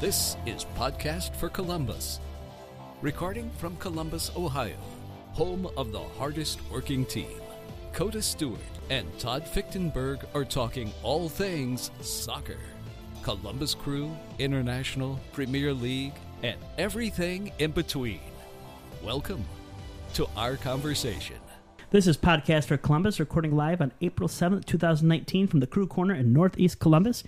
This is Podcast for Columbus. Recording from Columbus, Ohio, home of the hardest working team. Coda Stewart and Todd Fichtenberg are talking all things soccer. Columbus Crew, International, Premier League, and everything in between. Welcome to our conversation. This is Podcast for Columbus, recording live on April 7th, 2019, from the Crew Corner in Northeast Columbus.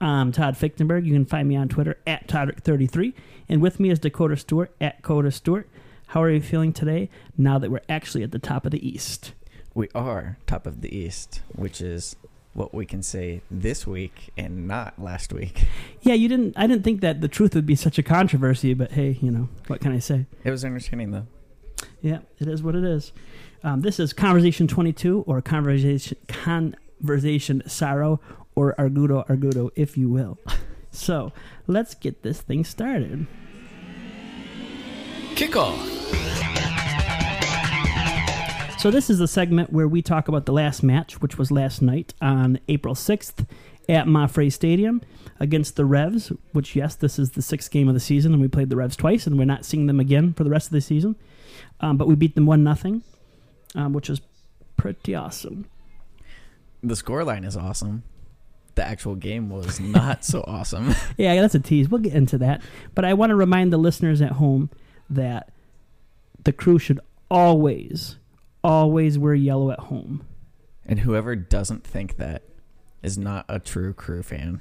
I'm Todd Fichtenberg. You can find me on Twitter at Toddrick33. And with me is Dakota Stewart at Coda Stewart. How are you feeling today now that we're actually at the top of the East? We are top of the East, which is what we can say this week and not last week. Yeah, you didn't. I didn't think that the truth would be such a controversy, but hey, you know what can I say? It was entertaining though. Yeah, it is what it is. Um, this is Conversation 22 or Conversation Conversation Sorrow or Argudo Argudo, if you will. So let's get this thing started. Kickoff. So this is the segment where we talk about the last match, which was last night on April 6th at Mapfre Stadium against the Revs, which, yes, this is the sixth game of the season, and we played the Revs twice, and we're not seeing them again for the rest of the season. Um, but we beat them 1 nothing, um, which is pretty awesome. The scoreline is awesome. The actual game was not so awesome. Yeah, that's a tease. We'll get into that. But I want to remind the listeners at home that the crew should always, always wear yellow at home. And whoever doesn't think that is not a true crew fan.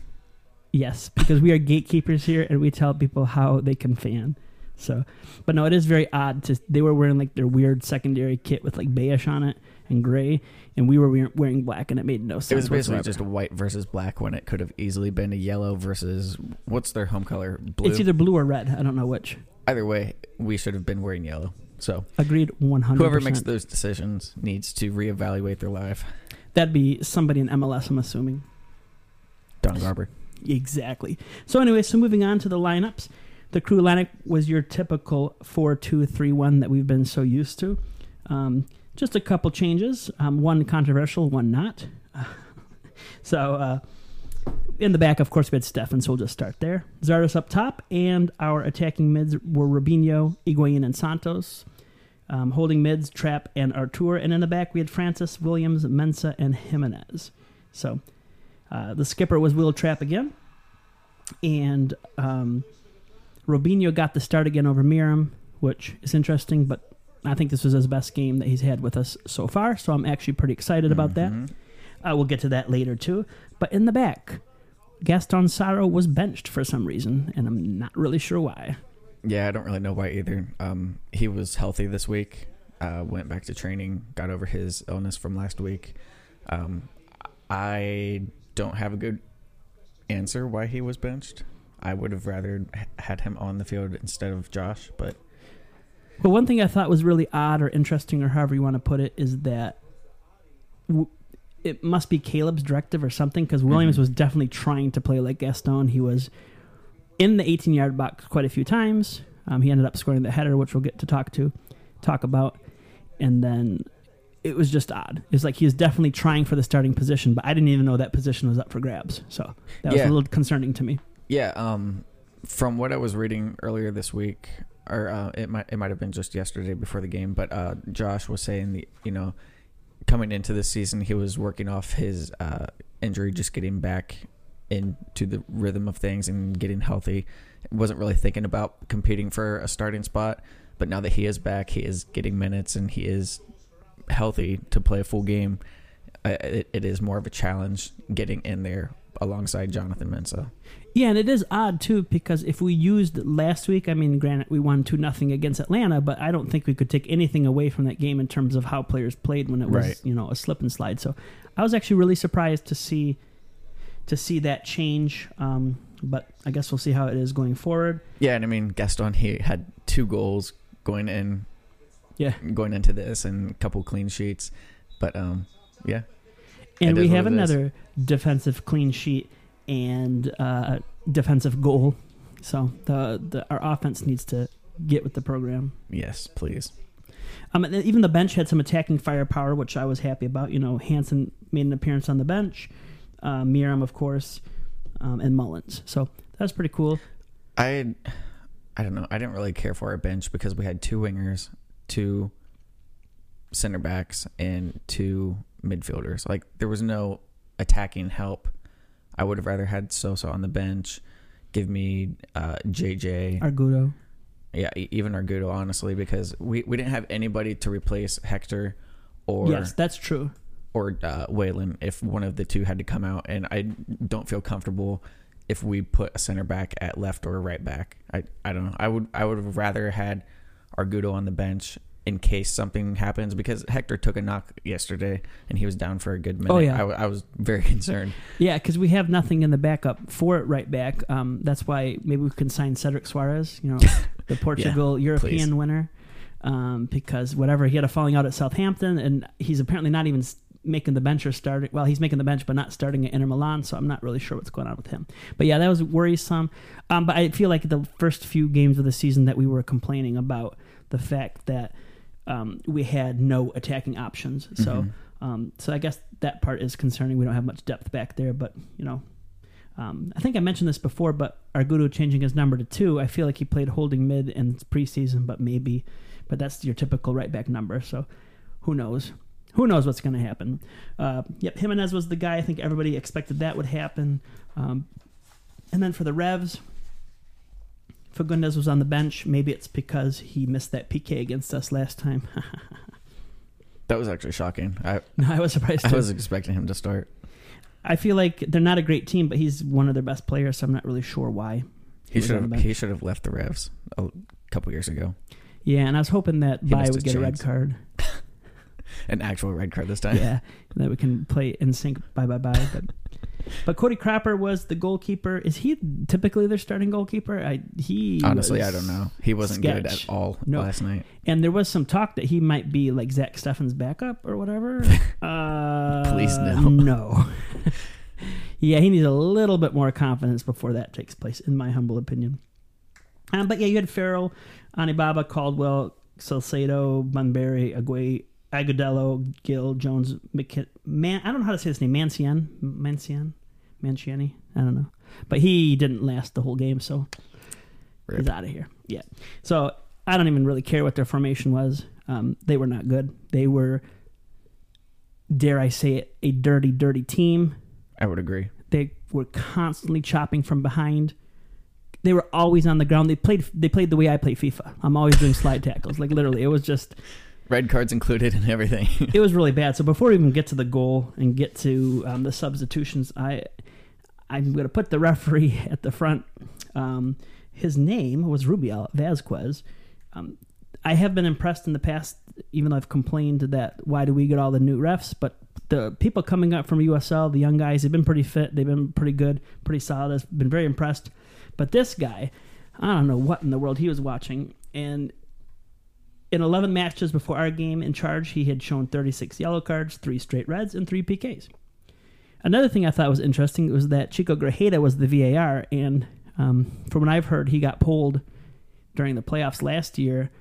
Yes, because we are gatekeepers here and we tell people how they can fan. So, but no, it is very odd to. They were wearing like their weird secondary kit with like beige on it and gray, and we were wearing black, and it made no sense. It was basically whatsoever. just a white versus black when it could have easily been a yellow versus what's their home color? Blue. It's either blue or red. I don't know which. Either way, we should have been wearing yellow. So Agreed, one hundred. whoever makes those decisions needs to reevaluate their life. that'd be somebody in MLS. I'm assuming. Don Garber. Exactly. So anyway, so moving on to the lineups, the crew lineup was your typical four-two-three-one that we've been so used to. Um, just a couple changes, um, one controversial, one not. so uh, in the back, of course, we had Steffen, so we'll just start there. Zardes up top, and our attacking mids were Robinho, Higuain, and Santos. Um, holding mids, Trapp, and Artur. And in the back, we had Francis, Williams, Mensah, and Jimenez. So uh, the skipper was Wil Trapp again. And um, Robinho got the start again over Meram, which is interesting, but I think this was his best game that he's had with us so far, so I'm actually pretty excited about that. Mhm. Uh, we'll get to that later too. But in the back, Gaston Sauro was benched for some reason, and I'm not really sure why. Yeah, I don't really know why either. Um, he was healthy this week. Uh, went back to training. Got over his illness from last week. Um, I don't have a good answer why he was benched. I would have rather had him on the field instead of Josh, but But one thing I thought was really odd or interesting, or however you want to put it, is that w- it must be Caleb's directive or something, because Williams Mhm. was definitely trying to play like Gaston. He was in the 18 yard box quite a few times. Um, he ended up scoring the header, which we'll get to talk to talk about, and then it was just odd. It's like he was definitely trying for the starting position, but I didn't even know that position was up for grabs. So that was Yeah. a little concerning to me. Yeah, um, from what I was reading earlier this week, or uh, it might it might have been just yesterday before the game, but uh, Josh was saying the you know coming into this season he was working off his uh, injury, just getting back into the rhythm of things and getting healthy. wasn't really thinking about competing for a starting spot, but now that he is back, he is getting minutes and he is healthy to play a full game. Uh, it, it is more of a challenge getting in there alongside Jonathan Mensah. Yeah, and it is odd too because if we used last week, I mean, granted we won two nothing against Atlanta, but I don't think we could take anything away from that game in terms of how players played when it was Right. you know a slip and slide. So I was actually really surprised to see to see that change. Um, but I guess we'll see how it is going forward. Yeah, and I mean Gaston he had two goals going in Yeah, going into this and a couple clean sheets. But um yeah. and we have what it is. another defensive clean sheet and uh, defensive goal. So the, the our offense needs to get with the program. Yes, please. Um, even the bench had some attacking firepower, which I was happy about. You know, Hansen made an appearance on the bench, uh, Meram, of course, um, and Mullins. So that was pretty cool. I I don't know. I didn't really care for our bench because we had two wingers, two center backs, and two midfielders. Like there was no attacking help. I would have rather had Sosa on the bench. Give me uh, JJ. Argudo. Yeah, even Argudo, honestly, because we, we didn't have anybody to replace Hector or yes, that's true. or uh, Waylon if one of the two had to come out, and I don't feel comfortable if we put a center back at left or right back. I I don't know. I would I would have rather had Argudo on the bench in case something happens because Hector took a knock yesterday and he was down for a good minute. Oh, yeah. I, w- I was very concerned. Yeah, because we have nothing in the backup for it right back. Um, that's why maybe we can sign Cedric Soares, you know, the Portugal European please. winner. Um, because whatever he had a falling out at Southampton, and he's apparently not even making the bench or starting. Well, he's making the bench, but not starting at Inter Milan. So I'm not really sure what's going on with him. But yeah, that was worrisome. Um, but I feel like the first few games of the season that we were complaining about the fact that um, we had no attacking options. So. Mhm. Um, so I guess that part is concerning. We don't have much depth back there, but you know, um, I think I mentioned this before. But Argudo changing his number to two, I feel like he played holding mid in preseason, but maybe, but that's your typical right back number. So who knows? Who knows what's going to happen? Uh, yep, Jimenez was the guy. I think everybody expected that would happen. Um, and then for the Revs, Fagundez was on the bench. Maybe it's because he missed that PK against us last time. That was actually shocking. I no, I was surprised. I too. was expecting him to start. I feel like they're not a great team, but he's one of their best players, so I'm not really sure why. He was should have he should have left the Revs a couple years ago. Yeah, and I was hoping that He Bai would get a red card. An actual red card this time. yeah, that we can play in sync. Bye bye bye. But but Cody Crapper was the goalkeeper. Is he typically their starting goalkeeper? I he Honestly, I don't know. He wasn't good at all No. last night. And there was some talk that he might be like Zach Steffen's backup or whatever. uh, Please no. No. yeah, he needs a little bit more confidence before that takes place, in my humble opinion. Um, but yeah, you had Farrell, Anibaba, Caldwell, Salcedo, Bunbury, Aguay, Agudelo, Gill, Jones, McKin- Man. I don't know how to say his name. Mancian, Mancian, Manciani. I don't know, but he didn't last the whole game, so Rip. he's out of here. Yeah. So I don't even really care what their formation was. Um, they were not good. They were, dare I say it, a dirty, dirty team. I would agree. They were constantly chopping from behind. They were always on the ground. They played. They played the way I play FIFA. I'm always doing slide tackles. Like literally, it was just. Red cards included and everything. It was really bad. So before we even get to the goal and get to um, the substitutions, I I'm going to put the referee at the front. Um, his name was Rubiel Vazquez. Um, I have been impressed in the past, even though I've complained that why do we get all the new refs? But the people coming up from USL, the young guys, they've been pretty fit. They've been pretty good, pretty solid. I've been very impressed. But this guy, I don't know what in the world he was watching. And in 11 matches before our game in charge, he had shown 36 yellow cards, three straight reds, and three PKs. Another thing I thought was interesting was that Chico Grajeda was the VAR, and um, from what I've heard, he got pulled during the playoffs last year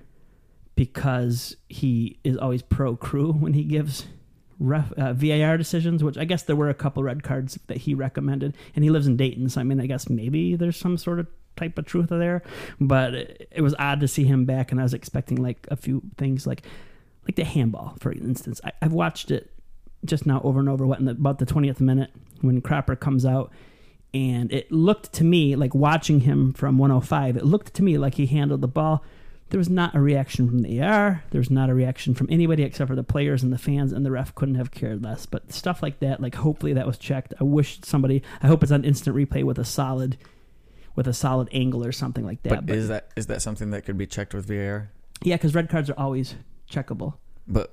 because he is always pro crew when he gives ref, uh, VAR decisions, which I guess there were a couple red cards that he recommended, and he lives in Dayton, so I mean, I guess maybe there's some sort of type of truth there, but it, it was odd to see him back, and I was expecting like a few things like like the handball, for instance. I, I've watched it just now over and over. What in the, about the twentieth minute when Cropper comes out, and it looked to me like watching him from 105. It looked to me like he handled the ball. There was not a reaction from the AR. There was not a reaction from anybody except for the players and the fans, and the ref couldn't have cared less. But stuff like that, like hopefully that was checked. I wish somebody. I hope it's on instant replay with a solid, with a solid angle or something like that. but is that is that something that could be checked with VAR? yeah, because red cards are always checkable. But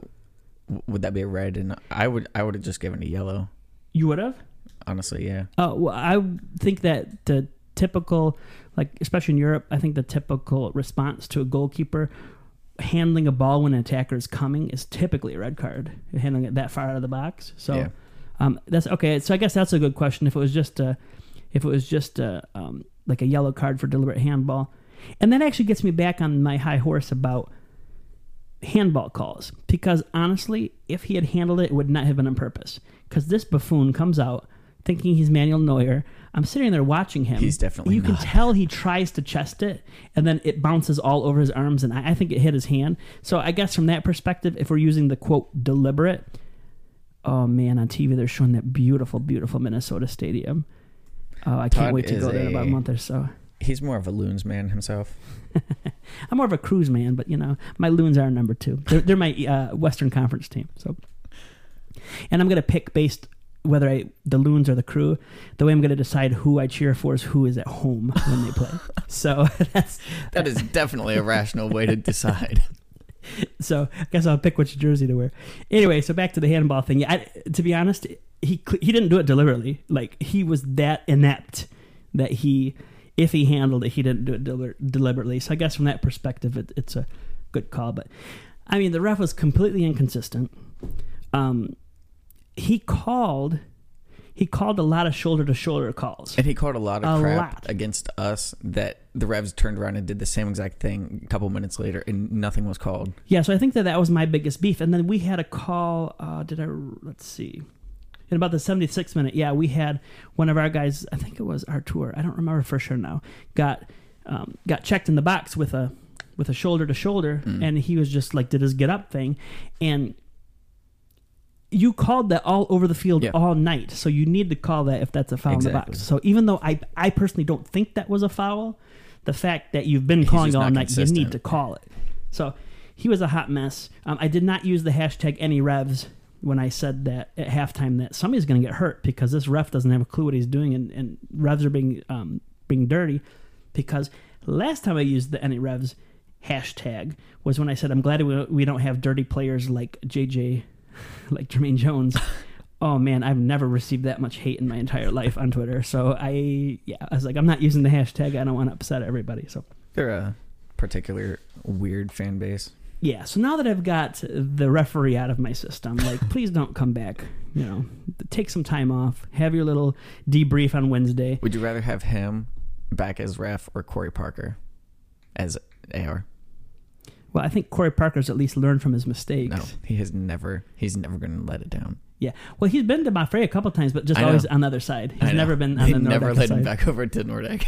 would that be a red? And I would I would have just given a yellow. You would have. Honestly, yeah. Oh well, I think that the typical, like especially in Europe, I think the typical response to a goalkeeper handling a ball when an attacker is coming is typically a red card. Handling it that far out of the box, so Yeah. um, that's okay. So I guess that's a good question. If it was just a, if it was just a, um, like a yellow card for deliberate handball, and that actually gets me back on my high horse about handball calls because honestly, if he had handled it, it would not have been on purpose. Because this buffoon comes out thinking he's Manuel Neuer. I'm sitting there watching him. He's definitely You can tell he tries to chest it, and then it bounces all over his arms, and I, I think it hit his hand. So I guess from that perspective, if we're using the quote deliberate, oh man, on TV they're showing that beautiful, beautiful Minnesota stadium. Oh, I can't Todd wait to is go there in about a a- month or so. He's more of a loons man himself. I'm more of a cruise man, but you know, my loons are number two. They're, they're my uh, Western Conference team. So, and I'm gonna pick based whether I the loons or the crew. The way I'm gonna decide who I cheer for is who is at home when they play. so that's That is definitely a rational way to decide. so. I guess I'll pick which jersey to wear. Anyway, so back to the handball thing. Yeah, I, to be honest, he he didn't do it deliberately. Like he was that inept that he, if he handled it, he didn't do it deli- deliberately. So I guess from that perspective, it, it's a good call. But I mean, the ref was completely inconsistent. Um, he called, he called a lot of shoulder to shoulder calls. And he called a lot of A crap lot. against us that the Revs turned around and did the same exact thing a couple minutes later, and nothing was called. Yeah, so I think that that was my biggest beef. And then we had a call. Uh, did I? Let's see. In about the 76th minute, yeah, we had one of our guys. I think it was Artur. I don't remember for sure now. Got um, got checked in the box with a with a shoulder to shoulder, Mm. and he was just like did his get up thing, and you called that all over the field Yeah. all night. So you need to call that if that's a foul in the Exactly. box. So even though I I personally don't think that was a foul, the fact that you've been calling just all not night, you need to call it. So he was a hot mess. Um, I did not use the hashtag any revs when I said that at halftime that somebody's going to get hurt because this ref doesn't have a clue what he's doing and, and revs are being um, being dirty. Because last time I used the any revs hashtag was when I said I'm glad we, we don't have dirty players like JJ, like Jermaine Jones. Oh man, I've never received that much hate in my entire life on Twitter. So I, yeah, I was like, I'm not using the hashtag. I don't want to upset everybody. So They're a particular weird fan base. Yeah, so now that I've got the referee out of my system, like, please don't come back. You know, take some time off. Have your little debrief on Wednesday. Would you rather have him back as ref or Corey Parker as AR? Well, I think Corey Parker's at least learned from his mistakes. No, he has never. He's never going to let it down. Yeah. Well, he's been to Mapfre a couple times, but just always on the other side. He's never been on They the never Nordic let side. him back over to Nordic.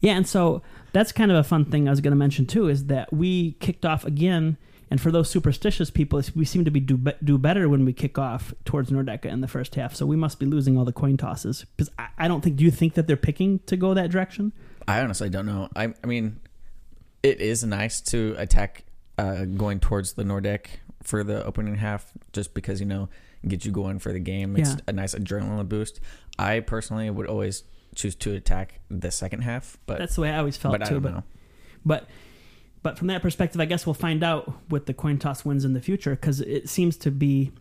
Yeah, and so that's kind of a fun thing I was going to mention too is that we kicked off again, and for those superstitious people, we seem to be do be- do better when we kick off towards Nordecke in the first half. So we must be losing all the coin tosses because I, I don't think. Do you think that they're picking to go that direction? I honestly don't know. I, I mean, it is nice to attack uh, going towards the Nordic for the opening half, just because you know get you going for the game. It's Yeah. a nice adrenaline boost. I personally would always choose to attack the second half, but That's the way I always felt but I too. don't But know. but but from that perspective, I guess we'll find out with the coin toss wins in the future because it seems to be.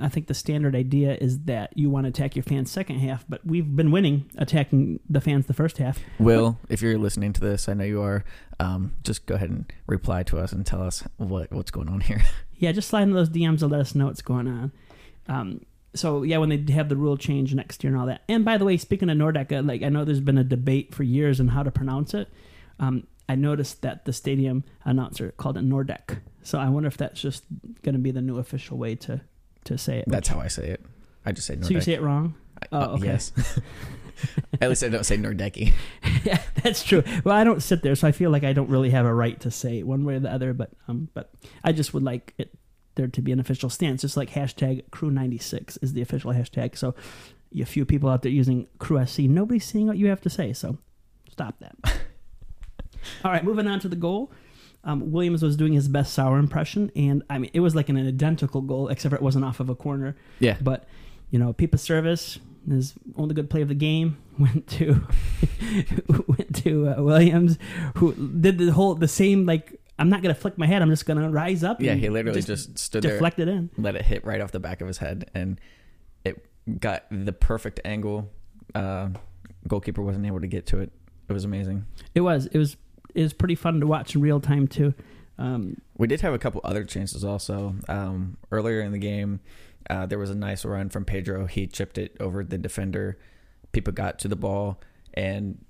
I think the standard idea is that you want to attack your fans second half, but we've been winning attacking the fans the first half. Will, if you're listening to this, I know you are. Um, just go ahead and reply to us and tell us what what's going on here. Yeah, just slide into those DMs and let us know what's going on. Um, so yeah, when they have the rule change next year and all that. And by the way, speaking of Nordecke, like I know there's been a debate for years on how to pronounce it. Um, I noticed that the stadium announcer called it Nordec. So I wonder if that's just going to be the new official way to to say it. That's how I say it. I just say Nordic. So you say it wrong? I- Oh, uh, okay. Yes. At least I don't say Nordecki. yeah, that's true. Well, I don't sit there, so I feel like I don't really have a right to say it one way or the other. But um, but I just would like it there to be an official stance, just like hashtag Crew ninety six is the official hashtag. So, a few people out there using Crew SC, nobody's seeing what you have to say. So, stop that. All right, moving on to the goal. Um, Williams was doing his best Sauro impression, and I mean it was like an identical goal, except for it wasn't off of a corner. Yeah. But you know, Pipa Service, his only good play of the game, went to went to uh, Williams, who did the whole the same like I'm not gonna flick my head, I'm just gonna rise up. Yeah, he literally just, stood there, deflect it in. let it hit right off the back of his head, and it got the perfect angle. Uh, goalkeeper wasn't able to get to it. It was amazing. It was it was it was pretty fun to watch in real time too. Um, We did have a couple other chances also. Um, earlier in the game, uh, there was a nice run from Pedro. He chipped it over the defender. People got to the ball, and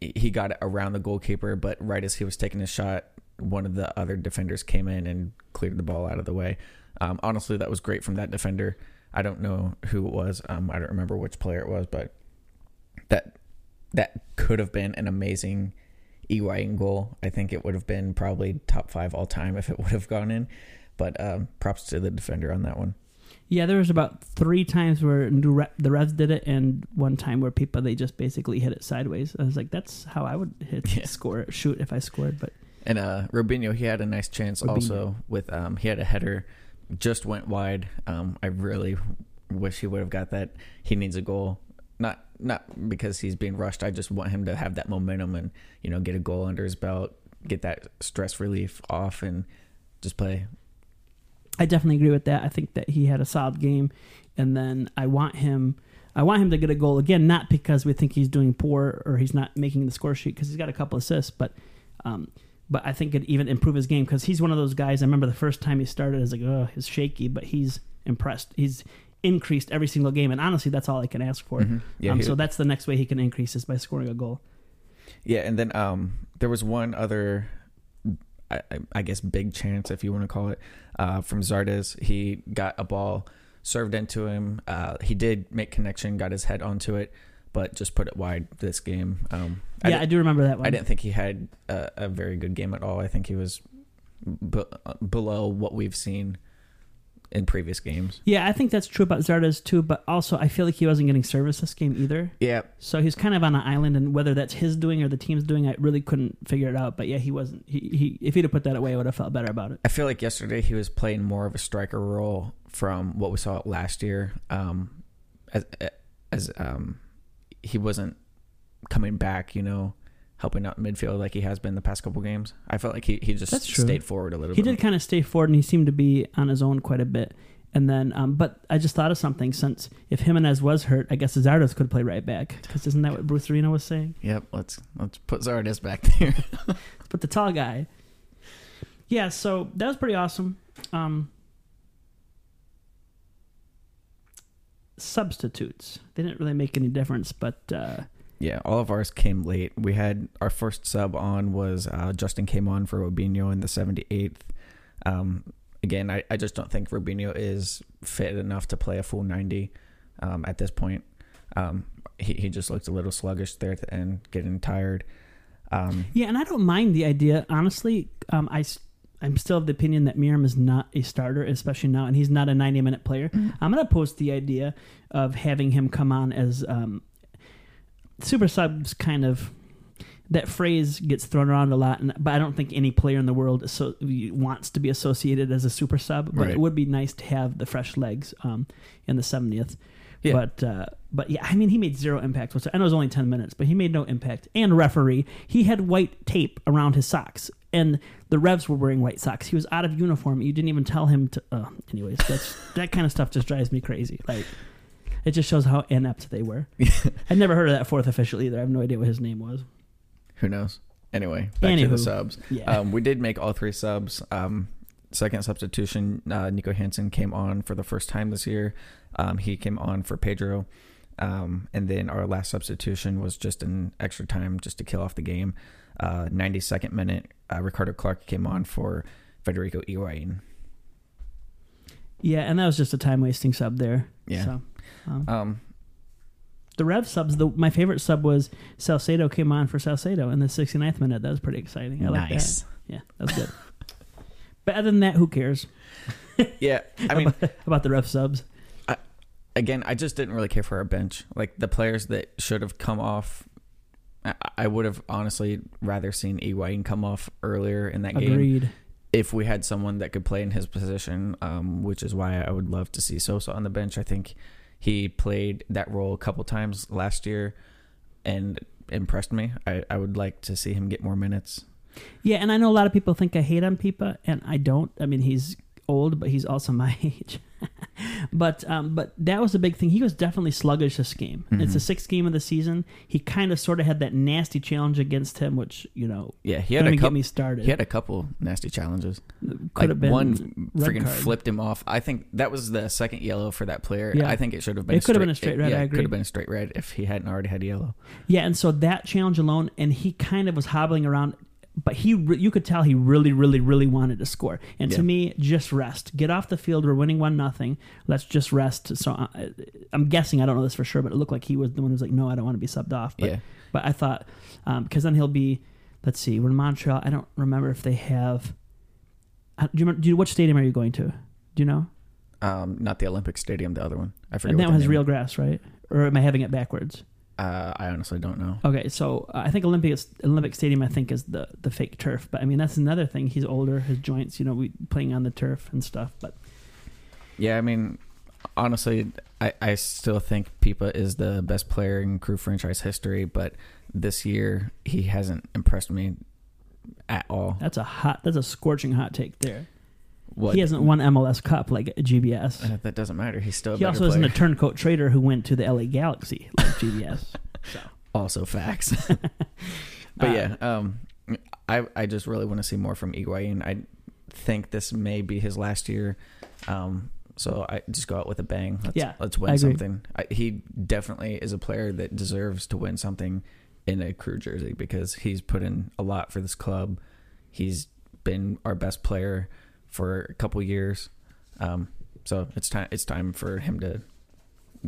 he got it around the goalkeeper. But right as he was taking his shot, one of the other defenders came in and cleared the ball out of the way. Um, honestly, that was great from that defender. I don't know who it was. Um, I don't remember which player it was, but that that could have been an amazing Higuain goal. I think it would have been probably top five all time if it would have gone in. But um, props to the defender on that one. Yeah, there was about three times where the Revs did it, and one time where people they just basically hit it sideways. I was like, that's how I would hit Yeah. score shoot if I scored. But And uh, Robinho, he had a nice chance Robinho. also with um, he had a header, just went wide. Um, I really wish he would have got that. He needs a goal, not not because he's being rushed. I just want him to have that momentum and you know get a goal under his belt, get that stress relief off, and just play. I definitely agree with that. I think that he had a solid game, and then I want him. I want him to get a goal again, not because we think he's doing poor or he's not making the score sheet because he's got a couple assists, but um, but I think it even improve his game because he's one of those guys. I remember the first time he started, I was like, oh, he's shaky, but he's impressed. He's increased every single game, and honestly, that's all I can ask for. Mhm. Yeah, um, so that's the next way he can increase is by scoring a goal. Yeah, and then um, there was one other, I, I- I guess, big chance, if you want to call it, uh, from Zardes. He got a ball served into him. Uh, he did make connection, got his head onto it, but just put it wide this game. Um, I, yeah, I do remember that one. I didn't think he had a, a very good game at all. I think he was b- below what we've seen in previous games. Yeah, I think that's true about Zardes too. But also, I feel like he wasn't getting service this game either. Yeah, So he's kind of on an island, and whether that's his doing or the team's doing, I really couldn't figure it out. But yeah, he wasn't. He, he if he'd have put that away, I would have felt better about it. I feel like yesterday he was playing more of a striker role from what we saw last year. Um, as as um, he wasn't coming back, you know, helping out midfield like he has been the past couple games. I felt like he, he just That's true. stayed forward a little bit. He bit. did kind of stay forward, and he seemed to be on his own quite a bit. And then, um, but I just thought of something. Since if Jimenez was hurt, I guess Zardes could play right back. Because isn't that what Bruce Arena was saying? Yep, let's let's put Zardes back there. But the tall guy. Yeah, so that was pretty awesome. Um, substitutes. They didn't really make any difference, but uh, yeah, all of ours came late. We had our first sub on was uh, Justin came on for Robinho in the 78th. Um, again, I, I just don't think Robinho is fit enough to play a full 90 um, at this point. Um, he, he just looked a little sluggish there at the end, getting tired. Um, yeah, and I don't mind the idea. Honestly, um, I am still of the opinion that Meram is not a starter, especially now, and he's not a 90 minute player. I'm going to post the idea of having him come on as um, super subs. Kind of that phrase gets thrown around a lot, and, but I don't think any player in the world so, wants to be associated as a super sub. But Right. it would be nice to have the fresh legs um, in the 70th. Yeah. But uh, but yeah, I mean, he made zero impact. whatsoever. I know it was only ten minutes, but he made no impact. And referee, he had white tape around his socks, and the Revs were wearing white socks. He was out of uniform. You didn't even tell him to. Uh, anyways, that's that kind of stuff just drives me crazy. Like, it just shows how inept they were. I'd never heard of that fourth official either. I have no idea what his name was. who knows? Anyway, back to the subs. Yeah, Um, we did make all three subs. Um, second substitution, uh, Niko Hansen came on for the first time this year. Um, he came on for Pedro. Um, and then our last substitution was just an extra time just to kill off the game. Uh, 92nd minute, uh, Ricardo Clark came on for Federico Higuain. yeah, and that was just a time wasting sub there. Yeah. So, um, Um, the Rev subs. The, my favorite sub was Salcedo came on for Salcedo in the 69th minute. That was pretty exciting. I like that. nice. Yeah, that was good. but other than that, who cares Yeah, I mean, about the ref subs? again, I just didn't really care for our bench. Like the players that should have come off, I, would have honestly rather seen Higuain come off earlier in that game. Agreed. if we had someone that could play in his position, um, which is why I would love to see Sosa on the bench. I think he played that role a couple times last year and impressed me. I, I would like to see him get more minutes. Yeah, and I know a lot of people think I hate on Pipa, and I don't. I mean, he's old, but he's also my age. but um, but that was a big thing. He was definitely sluggish this game. It's the sixth game of the season. He kind of sort of had that nasty challenge against him, which you know, Yeah, he had a couple. me started. He had a couple nasty challenges. Could like have been one freaking card. flipped him off. I think that was the second yellow for that player. Yeah. I think it should have been. It could have been a straight red, Yeah, I agree. could have been a straight red if he hadn't already had yellow. Yeah, and so that challenge alone, and he kind of was hobbling around but he re- you could tell he really really really wanted to score. And to me, just rest, get off the field. We're winning one nothing. Let's just rest. So I, I'm guessing I don't know this for sure, but it looked like he was the one who was like, no, I don't want to be subbed off. But, Yeah. but I thought because then he'll be. Let's see, we're in Montreal. I don't remember if they have. uh, Do you remember? Do you, what stadium are you going to? Do you know? Um, not the Olympic Stadium, the other one. I forget. And that one has real grass, right? Or am I having it backwards? Uh, I honestly don't know. Okay, so uh, I think Olympic Olympic Stadium I think is the the fake turf, but I mean that's another thing. He's older, his joints, you know, we playing on the turf and stuff. But Yeah, I mean, honestly, I, I still think Pipa is the best player in crew franchise history, but this year he hasn't impressed me at all. that's a hot, that's a scorching hot take there. What He hasn't won MLS Cup like GBS. Uh, that doesn't matter. He's still a he also player. isn't a turncoat trader who went to the LA Galaxy like GBS. So also facts. but Uh, yeah, um, I I just really want to see more from Higuain. I think this may be his last year. Um, so I just go out with a bang. Let's, Yeah, let's win agree. something. I, he definitely is a player that deserves to win something in a crew jersey because he's put in a lot for this club. He's been our best player for a couple years. Um, so it's time. It's time for him to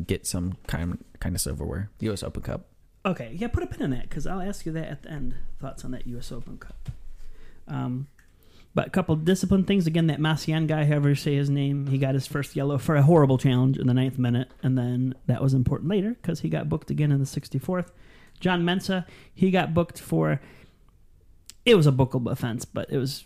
get some kind kind of silverware. U.S. Open Cup. Okay, yeah, put a pin in that because I'll ask you that at the end. Thoughts on that U.S. Open Cup? Um, but a couple discipline things again. That Macian guy, however you say his name, he got his first yellow for a horrible challenge in the ninth minute, and then that was important later because he got booked again in the sixty fourth. John Mensah, he got booked for. It was a bookable offense, but it was.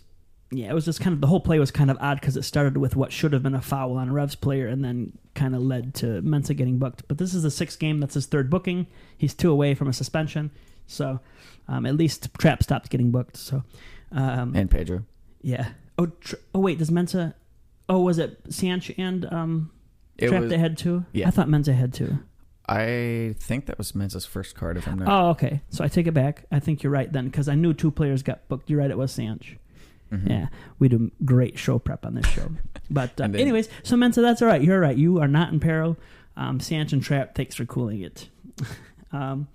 Yeah, it was just kind of the whole play was kind of odd because it started with what should have been a foul on a Revs player and then kind of led to Mensah getting booked. But this is the sixth game, that's his third booking. He's two away from a suspension, so um, at least Trapp stopped getting booked. So, um, And Pedro. yeah. Oh, tr- oh wait, does Mensah? Oh, was it Sanch and um, It Trapp was, that had two? yeah. I thought Mensah had two. I think that was Mensah's first card, if I'm not. Oh, okay. So I take it back. I think you're right then because I knew two players got booked. You're right. It was Sanch. Mhm. Yeah, we do great show prep on this show. But uh, then- anyways, so Mensah, that's all right. You're all right. You are not in peril. Um, Sanch and Trapp, thanks for cooling it. um,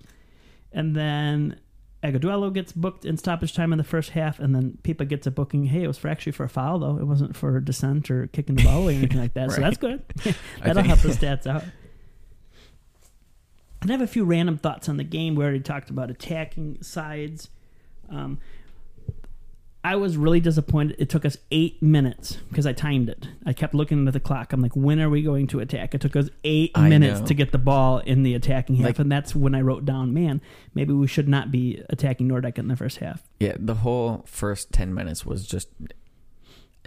and then Agudelo gets booked in stoppage time in the first half, and then Pipa gets a booking. Hey, it was for actually for a foul though. It wasn't for dissent or kicking the ball or anything like that. So that's good. That'll help the stats out. And I have a few random thoughts on the game. We already talked about attacking sides. Um, I was really disappointed. It took us eight minutes because I timed it. I kept looking at the clock. I'm like, when are we going to attack? It took us eight I minutes know. to get the ball in the attacking half, Like- and that's when I wrote down, man, maybe we should not be attacking Nordic in the first half. Yeah, the whole first 10 minutes was just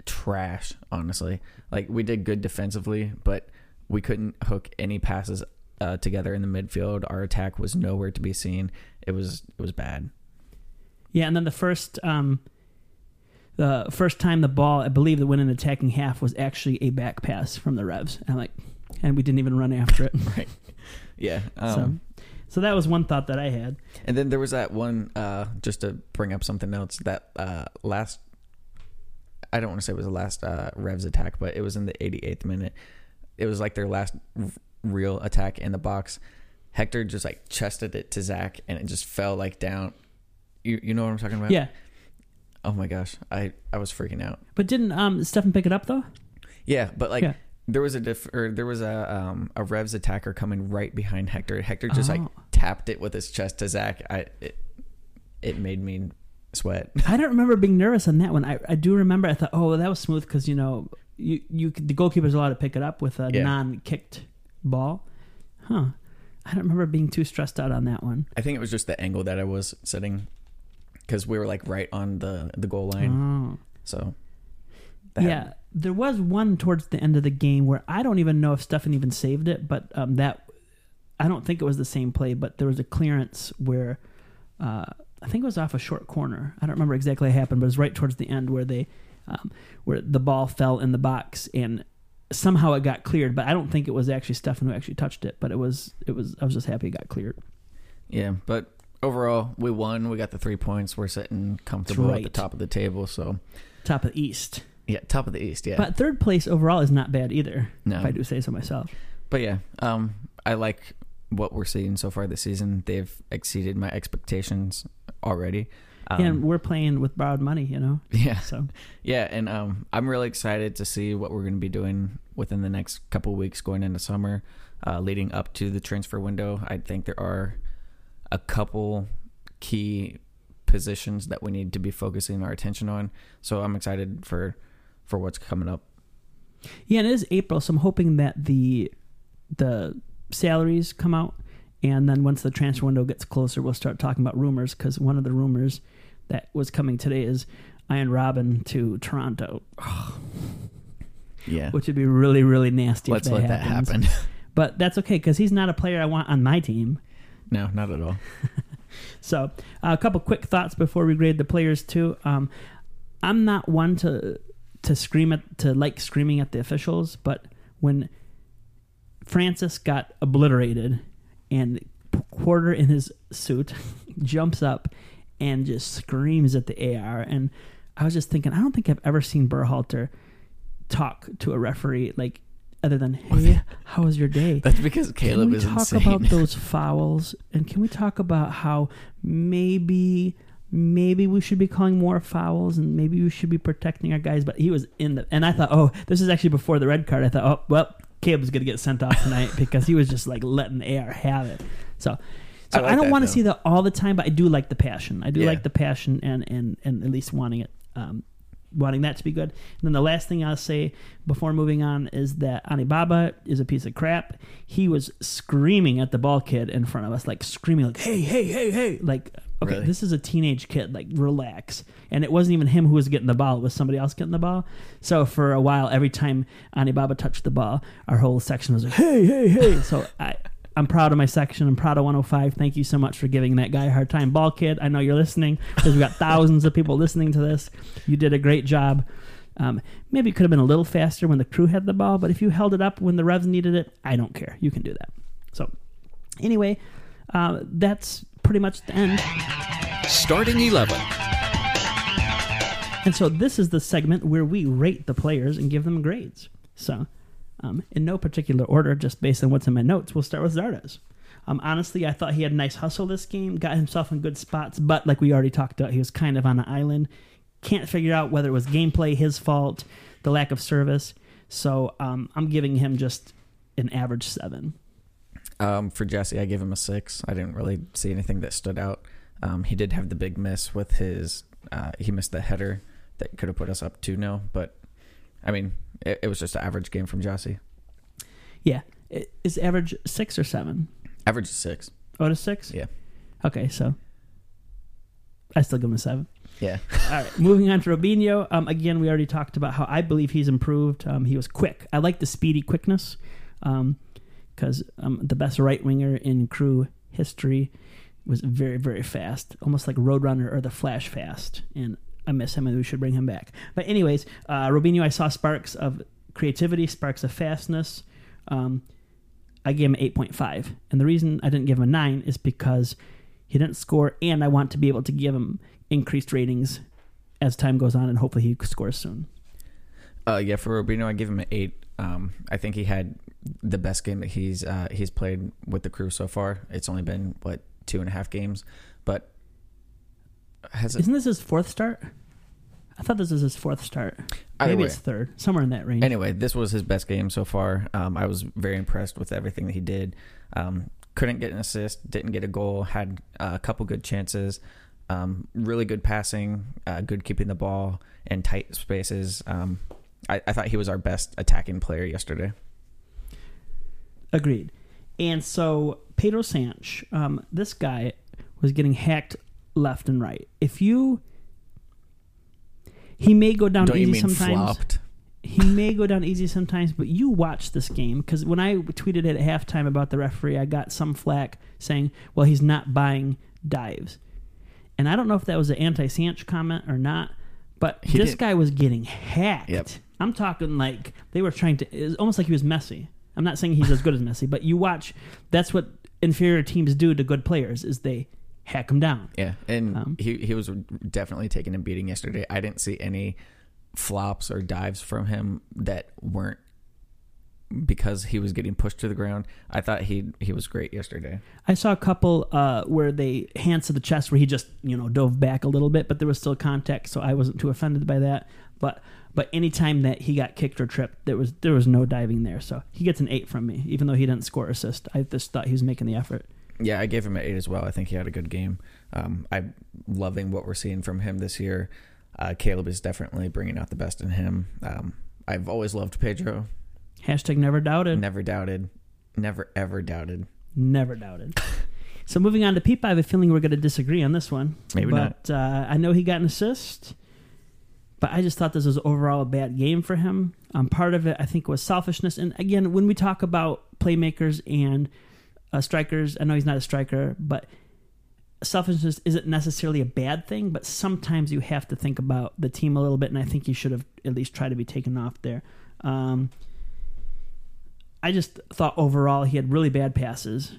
trash, honestly. Like, we did good defensively, but we couldn't hook any passes uh, together in the midfield. Our attack was nowhere to be seen. It was it was bad. Yeah, and then the first um, the first time the ball, I believe the win in attacking half was actually a back pass from the Revs. And I'm like, and we didn't even run after it. Right. Yeah. Um, so, so that was one thought that I had. And then there was that one, uh, just to bring up something else, that uh, last, I don't want to say it was the last uh, Revs attack, but it was in the 88th minute. It was like their last r- real attack in the box. Hector just like chested it to Zach and it just fell like down. You, you know what I'm talking about? Yeah, Oh my gosh. I, I was freaking out. but didn't um, Steffen pick it up though? Yeah, but like Yeah. there was a diff- or there was a um a Revs attacker coming right behind Hector. Hector just like Oh. tapped it with his chest to Zach. I it, it made me sweat. I don't remember being nervous on that one. I, I do remember. I thought, oh, that was smooth because you know you you could- the goalkeeper's allowed to pick it up with a Yeah. non-kicked ball. Huh. I don't remember being too stressed out on that one. I think it was just the angle that I was sitting because we were like right on the the goal line. Oh. So Yeah, there was one towards the end of the game where I don't even know if Steffen even saved it, but um, that I don't think it was the same play, but there was a clearance where uh, I think it was off a short corner. I don't remember exactly what happened, but it was right towards the end where they um, where the ball fell in the box and somehow it got cleared. But I don't think it was actually Steffen who actually touched it. But it was it was I was just happy it got cleared. yeah, but overall we won. We got the three points. We're sitting comfortable at the top of the table. So Top of the East, yeah, top of the East. Yeah, but third place overall is not bad either. no, If I do say so myself. But yeah, um, I like what we're seeing so far this season. They've exceeded my expectations already. Um, and we're playing with borrowed money, you know. yeah, So yeah, and um, I'm really excited to see what we're going to be doing within the next couple weeks going into summer, uh, leading up to the transfer window. I think there are a couple key positions that we need to be focusing our attention on. So I'm excited for for what's coming up. yeah, and it is April, so I'm hoping that the the salaries come out, and then once the transfer window gets closer, we'll start talking about rumors. Because one of the rumors that was coming today is Ian Robin to Toronto, Yeah, which would be really really nasty. let's if that let that happen. But that's okay because he's not a player I want on my team. No, not at all. So, a couple quick thoughts before we grade the players too. Um, I'm not one to to scream at to like screaming at the officials, but when Francis got obliterated and Quarter in his suit jumps up and just screams at the AR, and I was just thinking, I don't think I've ever seen Berhalter talk to a referee like other than "Hey, how was your day?" That's because Caleb is. can we is talk insane. about those fouls and can we talk about how maybe maybe we should be calling more fouls and maybe we should be protecting our guys but he was in the and i thought oh this is actually before the red card i thought oh well caleb's gonna get sent off tonight because he was just like letting ar have it so so I i, don't want to see that all the time but i do like the passion i do Yeah. like the passion and and and at least wanting it um wanting that to be good. And then the last thing I'll say before moving on is that Anibaba is a piece of crap. He was screaming at the ball kid in front of us, like screaming, like, hey, hey, hey, hey. Like, okay, Really? this is a teenage kid, like, relax. And it wasn't even him who was getting the ball, it was somebody else getting the ball. So for a while, every time Anibaba touched the ball, our whole section was like, hey, hey, hey. So I. I'm proud of my section. I'm proud of 105. Thank you so much for giving that guy a hard time. Ball kid, I know you're listening because we've got thousands of people listening to this. You did a great job. Um, maybe it could have been a little faster when the crew had the ball, but if you held it up when the Revs needed it, I don't care. You can do that. So, anyway, uh, that's pretty much the end. Starting 11. And so, this is the segment where we rate the players and give them grades. So, um, in no particular order, just based on what's in my notes, we'll start with Zardes. Um, honestly, I thought he had a nice hustle this game, got himself in good spots, but like we already talked about, he was kind of on an island. Can't figure out whether it was gameplay, his fault, the lack of service. So um, I'm giving him just an average seven. Um, for Jesse, I gave him a six. I didn't really see anything that stood out. Um, he did have the big miss with his. Uh, he missed the header that could have put us up two 0 but I mean, it, it was just an average game from Jesse. Yeah, I- is average six or seven? Average is six. Oh, to six. Yeah. Okay, so I still give him a seven. Yeah. All right, moving on to Robinho. Um, again, we already talked about how I believe he's improved. Um, he was quick. I like the speedy quickness because um, the best right winger in crew history was very, very fast, almost like Roadrunner or the Flash fast. And I miss him, and we should bring him back. But anyways, uh, Robinho, I saw sparks of creativity, sparks of fastness. Um, I gave him eight point five, and the reason I didn't give him a nine is because he didn't score, and I want to be able to give him increased ratings as time goes on, and hopefully he scores soon. Uh, yeah, for Robinho, I give him an eight. Um, I think he had the best game that he's uh, he's played with the crew so far. It's only been what two and a half games, but has it? Isn't this his fourth start? I thought this was his fourth start. Either Maybe way. it's third, somewhere in that range. Anyway, this was his best game so far. Um, I was very impressed with everything that he did. Um, couldn't get an assist, didn't get a goal, had uh, a couple good chances. Um, really good passing, uh, good keeping the ball in tight spaces. Um, I, I thought he was our best attacking player yesterday. Agreed. And so Pedro Sanch, um, this guy was getting hacked left and right. If you, he may go down Don't you easy mean sometimes. flopped? he may go down easy sometimes, but you watch this game because when I tweeted at halftime about the referee, I got some flack saying, "Well, he's not buying dives," and I don't know if that was an anti-Sanch comment or not, but He this did- guy was getting hacked. Yep. I'm talking like they were trying to. It almost like he was messy. I'm not saying he's as good as Messi, but you watch. That's what inferior teams do to good players: is they hack him down. Yeah, and Um, he he was definitely taking a beating yesterday. I didn't see any flops or dives from him that weren't because he was getting pushed to the ground. I thought he he was great yesterday. I saw a couple uh, where they hands to the chest where he just you know dove back a little bit, but there was still contact, so I wasn't too offended by that. But but anytime that he got kicked or tripped, there was there was no diving there, so he gets an eight from me, even though he didn't score assist. I just thought he was making the effort. Yeah, I gave him an eight as well. I think he had a good game. Um, I'm loving what we're seeing from him this year. Uh, Caleb is definitely bringing out the best in him. Um, I've always loved Pedro. Hashtag never doubted. Never doubted. Never ever doubted. Never doubted. so moving on to Peep, I have a feeling we're going to disagree on this one. Maybe not. uh, I know he got an assist, but I just thought this was overall a bad game for him. Um, part of it, I think, was selfishness. And again, when we talk about playmakers and uh, strikers, I know he's not a striker, but selfishness isn't necessarily a bad thing, but sometimes you have to think about the team a little bit, and I think he should have at least tried to be taken off there. Um, I just thought overall he had really bad passes.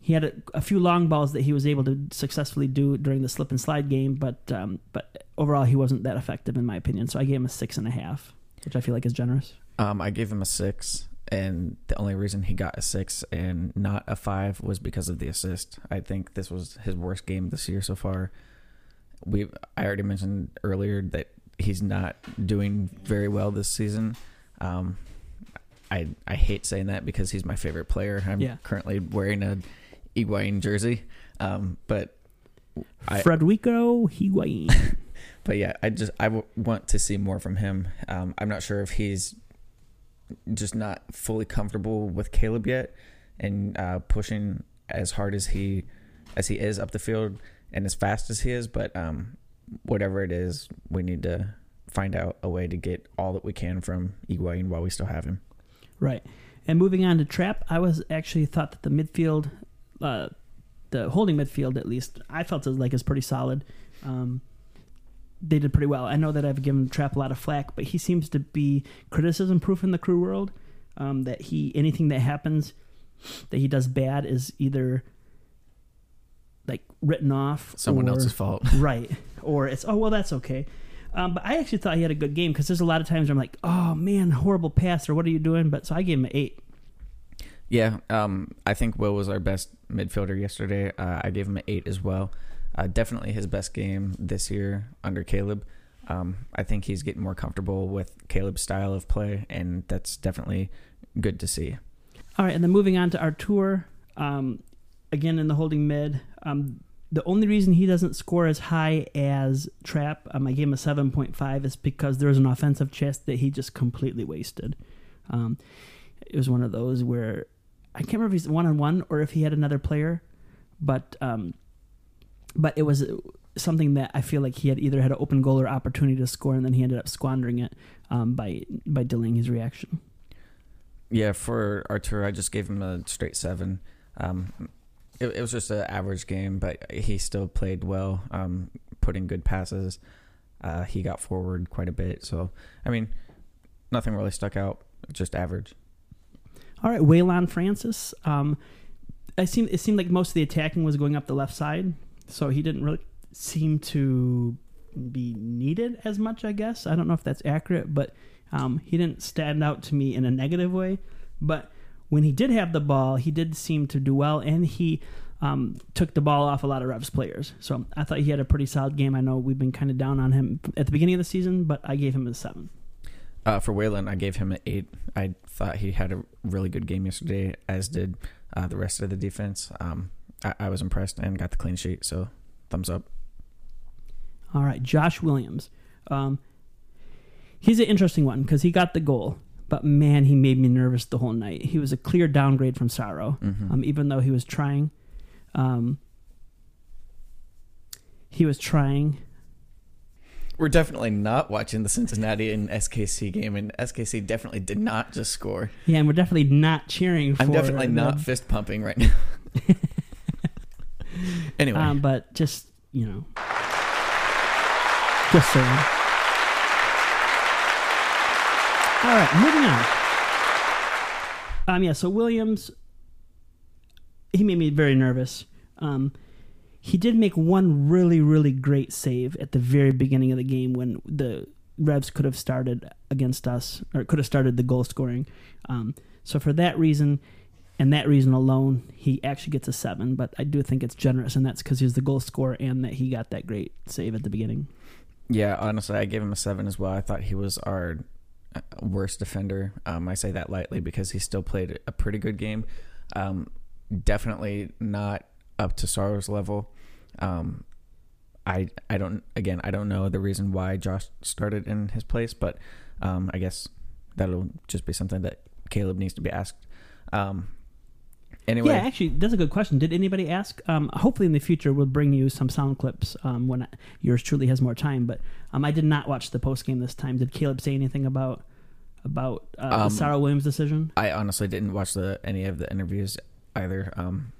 He had a, a, few long balls that he was able to successfully do during the slip and slide game, but um, but overall he wasn't that effective in my opinion. So I gave him a six and a half, which I feel like is generous. Um, I gave him a six, and the only reason he got a six and not a five was because of the assist. I think this was his worst game this year so far. We I already mentioned earlier that he's not doing very well this season. Um, I I hate saying that because he's my favorite player. I'm Yeah. currently wearing a Higuain jersey, um, but I- Frederico Higuain. but yeah, I just I w- want to see more from him. Um, I'm not sure if he's just not fully comfortable with Caleb yet, and uh, pushing as hard as he as he is up the field and as fast as he is. But um, whatever it is, we need to find out a way to get all that we can from Higuain while we still have him. Right. And moving on to Trapp, I was actually thought that the midfield, uh, the holding midfield at least, I felt as like is pretty solid. Um, they did pretty well. I know that I've given Trapp a lot of flack, but he seems to be criticism proof in the crew world. Um, that he anything that happens that he does bad is either like written off Someone or- else's fault. right or it's oh well that's okay um, but i actually thought he had a good game because there's a lot of times where i'm like oh man horrible pass or what are you doing but so i gave him an eight Yeah, um, I think Will was our best midfielder yesterday. Uh, I gave him an eight as well. Uh, definitely his best game this year under Caleb. Um, I think he's getting more comfortable with Caleb's style of play, and that's definitely good to see. all right and then moving on to Artur um, again in the holding mid um, the only reason he doesn't score as high as Trapp um, i gave him a 7.5 is because there was an offensive chest that he just completely wasted um, it was one of those where I can't remember if he's one on one or if he had another player, but um, but it was something that I feel like he had either had an open goal or opportunity to score, and then he ended up squandering it um, by by delaying his reaction. Yeah, for Artur, I just gave him a straight seven. Um, it, it was just an average game, but he still played well, um, putting good passes. Uh, he got forward quite a bit, so I mean, nothing really stuck out. Just average. All right, Waylon Francis. Um, I seemed it seemed like most of the attacking was going up the left side, so he didn't really seem to be needed as much. I guess I don't know if that's accurate, but um, he didn't stand out to me in a negative way. But when he did have the ball, he did seem to do well, and he um, took the ball off a lot of Revs players. So I thought he had a pretty solid game. I know we've been kind of down on him at the beginning of the season, but I gave him a seven. Uh, for Waylon, I gave him an eight. I thought he had a really good game yesterday, as did uh, the rest of the defense. Um, I, I was impressed and got the clean sheet, so thumbs up. All right, Josh Williams. Um, he's an interesting one because he got the goal, but man, he made me nervous the whole night. He was a clear downgrade from Sauro, Mhm. um, even though he was trying. Um, he was trying. We're definitely not watching the Cincinnati and SKC game, and SKC definitely did not just score. Yeah, and we're definitely not cheering for. I'm definitely the- not fist pumping right now. anyway, Um, but just you know, just saying. All right, moving on. Um, yeah. So Williams, he made me very nervous. Um, he did make one really, really great save at the very beginning of the game when the Revs could have started against us or could have started the goal scoring. Um, So for that reason, and that reason alone, he actually gets a seven. But I do think it's generous, and that's because he's the goal scorer and that he got that great save at the beginning. Yeah, honestly, I gave him a seven as well. I thought he was our uh, worst defender. Um, I say that lightly because he still played a pretty good game. Um, definitely not up to Sauro's level. Um, I I don't again I don't know the reason why Josh started in his place, but um, I guess that'll just be something that Caleb needs to be asked. Um, anyway, Yeah, actually, that's a good question. Did anybody ask? Um, hopefully, in the future, we'll bring you some sound clips um, when yours truly has more time. But um, I did not watch the post game this time. Did Caleb say anything about about uh, the Um, Sauro Williams decision? I honestly didn't watch the any of the interviews either. Um,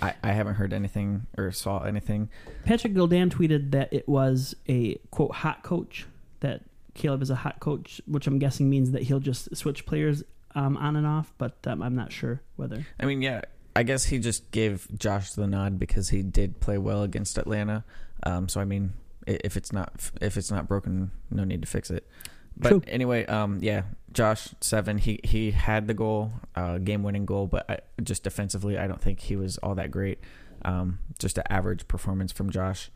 I I haven't heard anything or saw anything. Patrick Gildan tweeted that it was a quote hot coach. That Caleb is a hot coach, which I'm guessing means that he'll just switch players um, on and off. But um, I'm not sure whether. I mean, yeah, I guess he just gave Josh the nod because he did play well against Atlanta. Um, so I mean, if it's not if it's not broken, no need to fix it. But True. anyway, um, yeah, Josh seven. He he had the goal, uh, game winning goal, but I, just defensively, I don't think he was all that great. Um, just an average performance from Josh,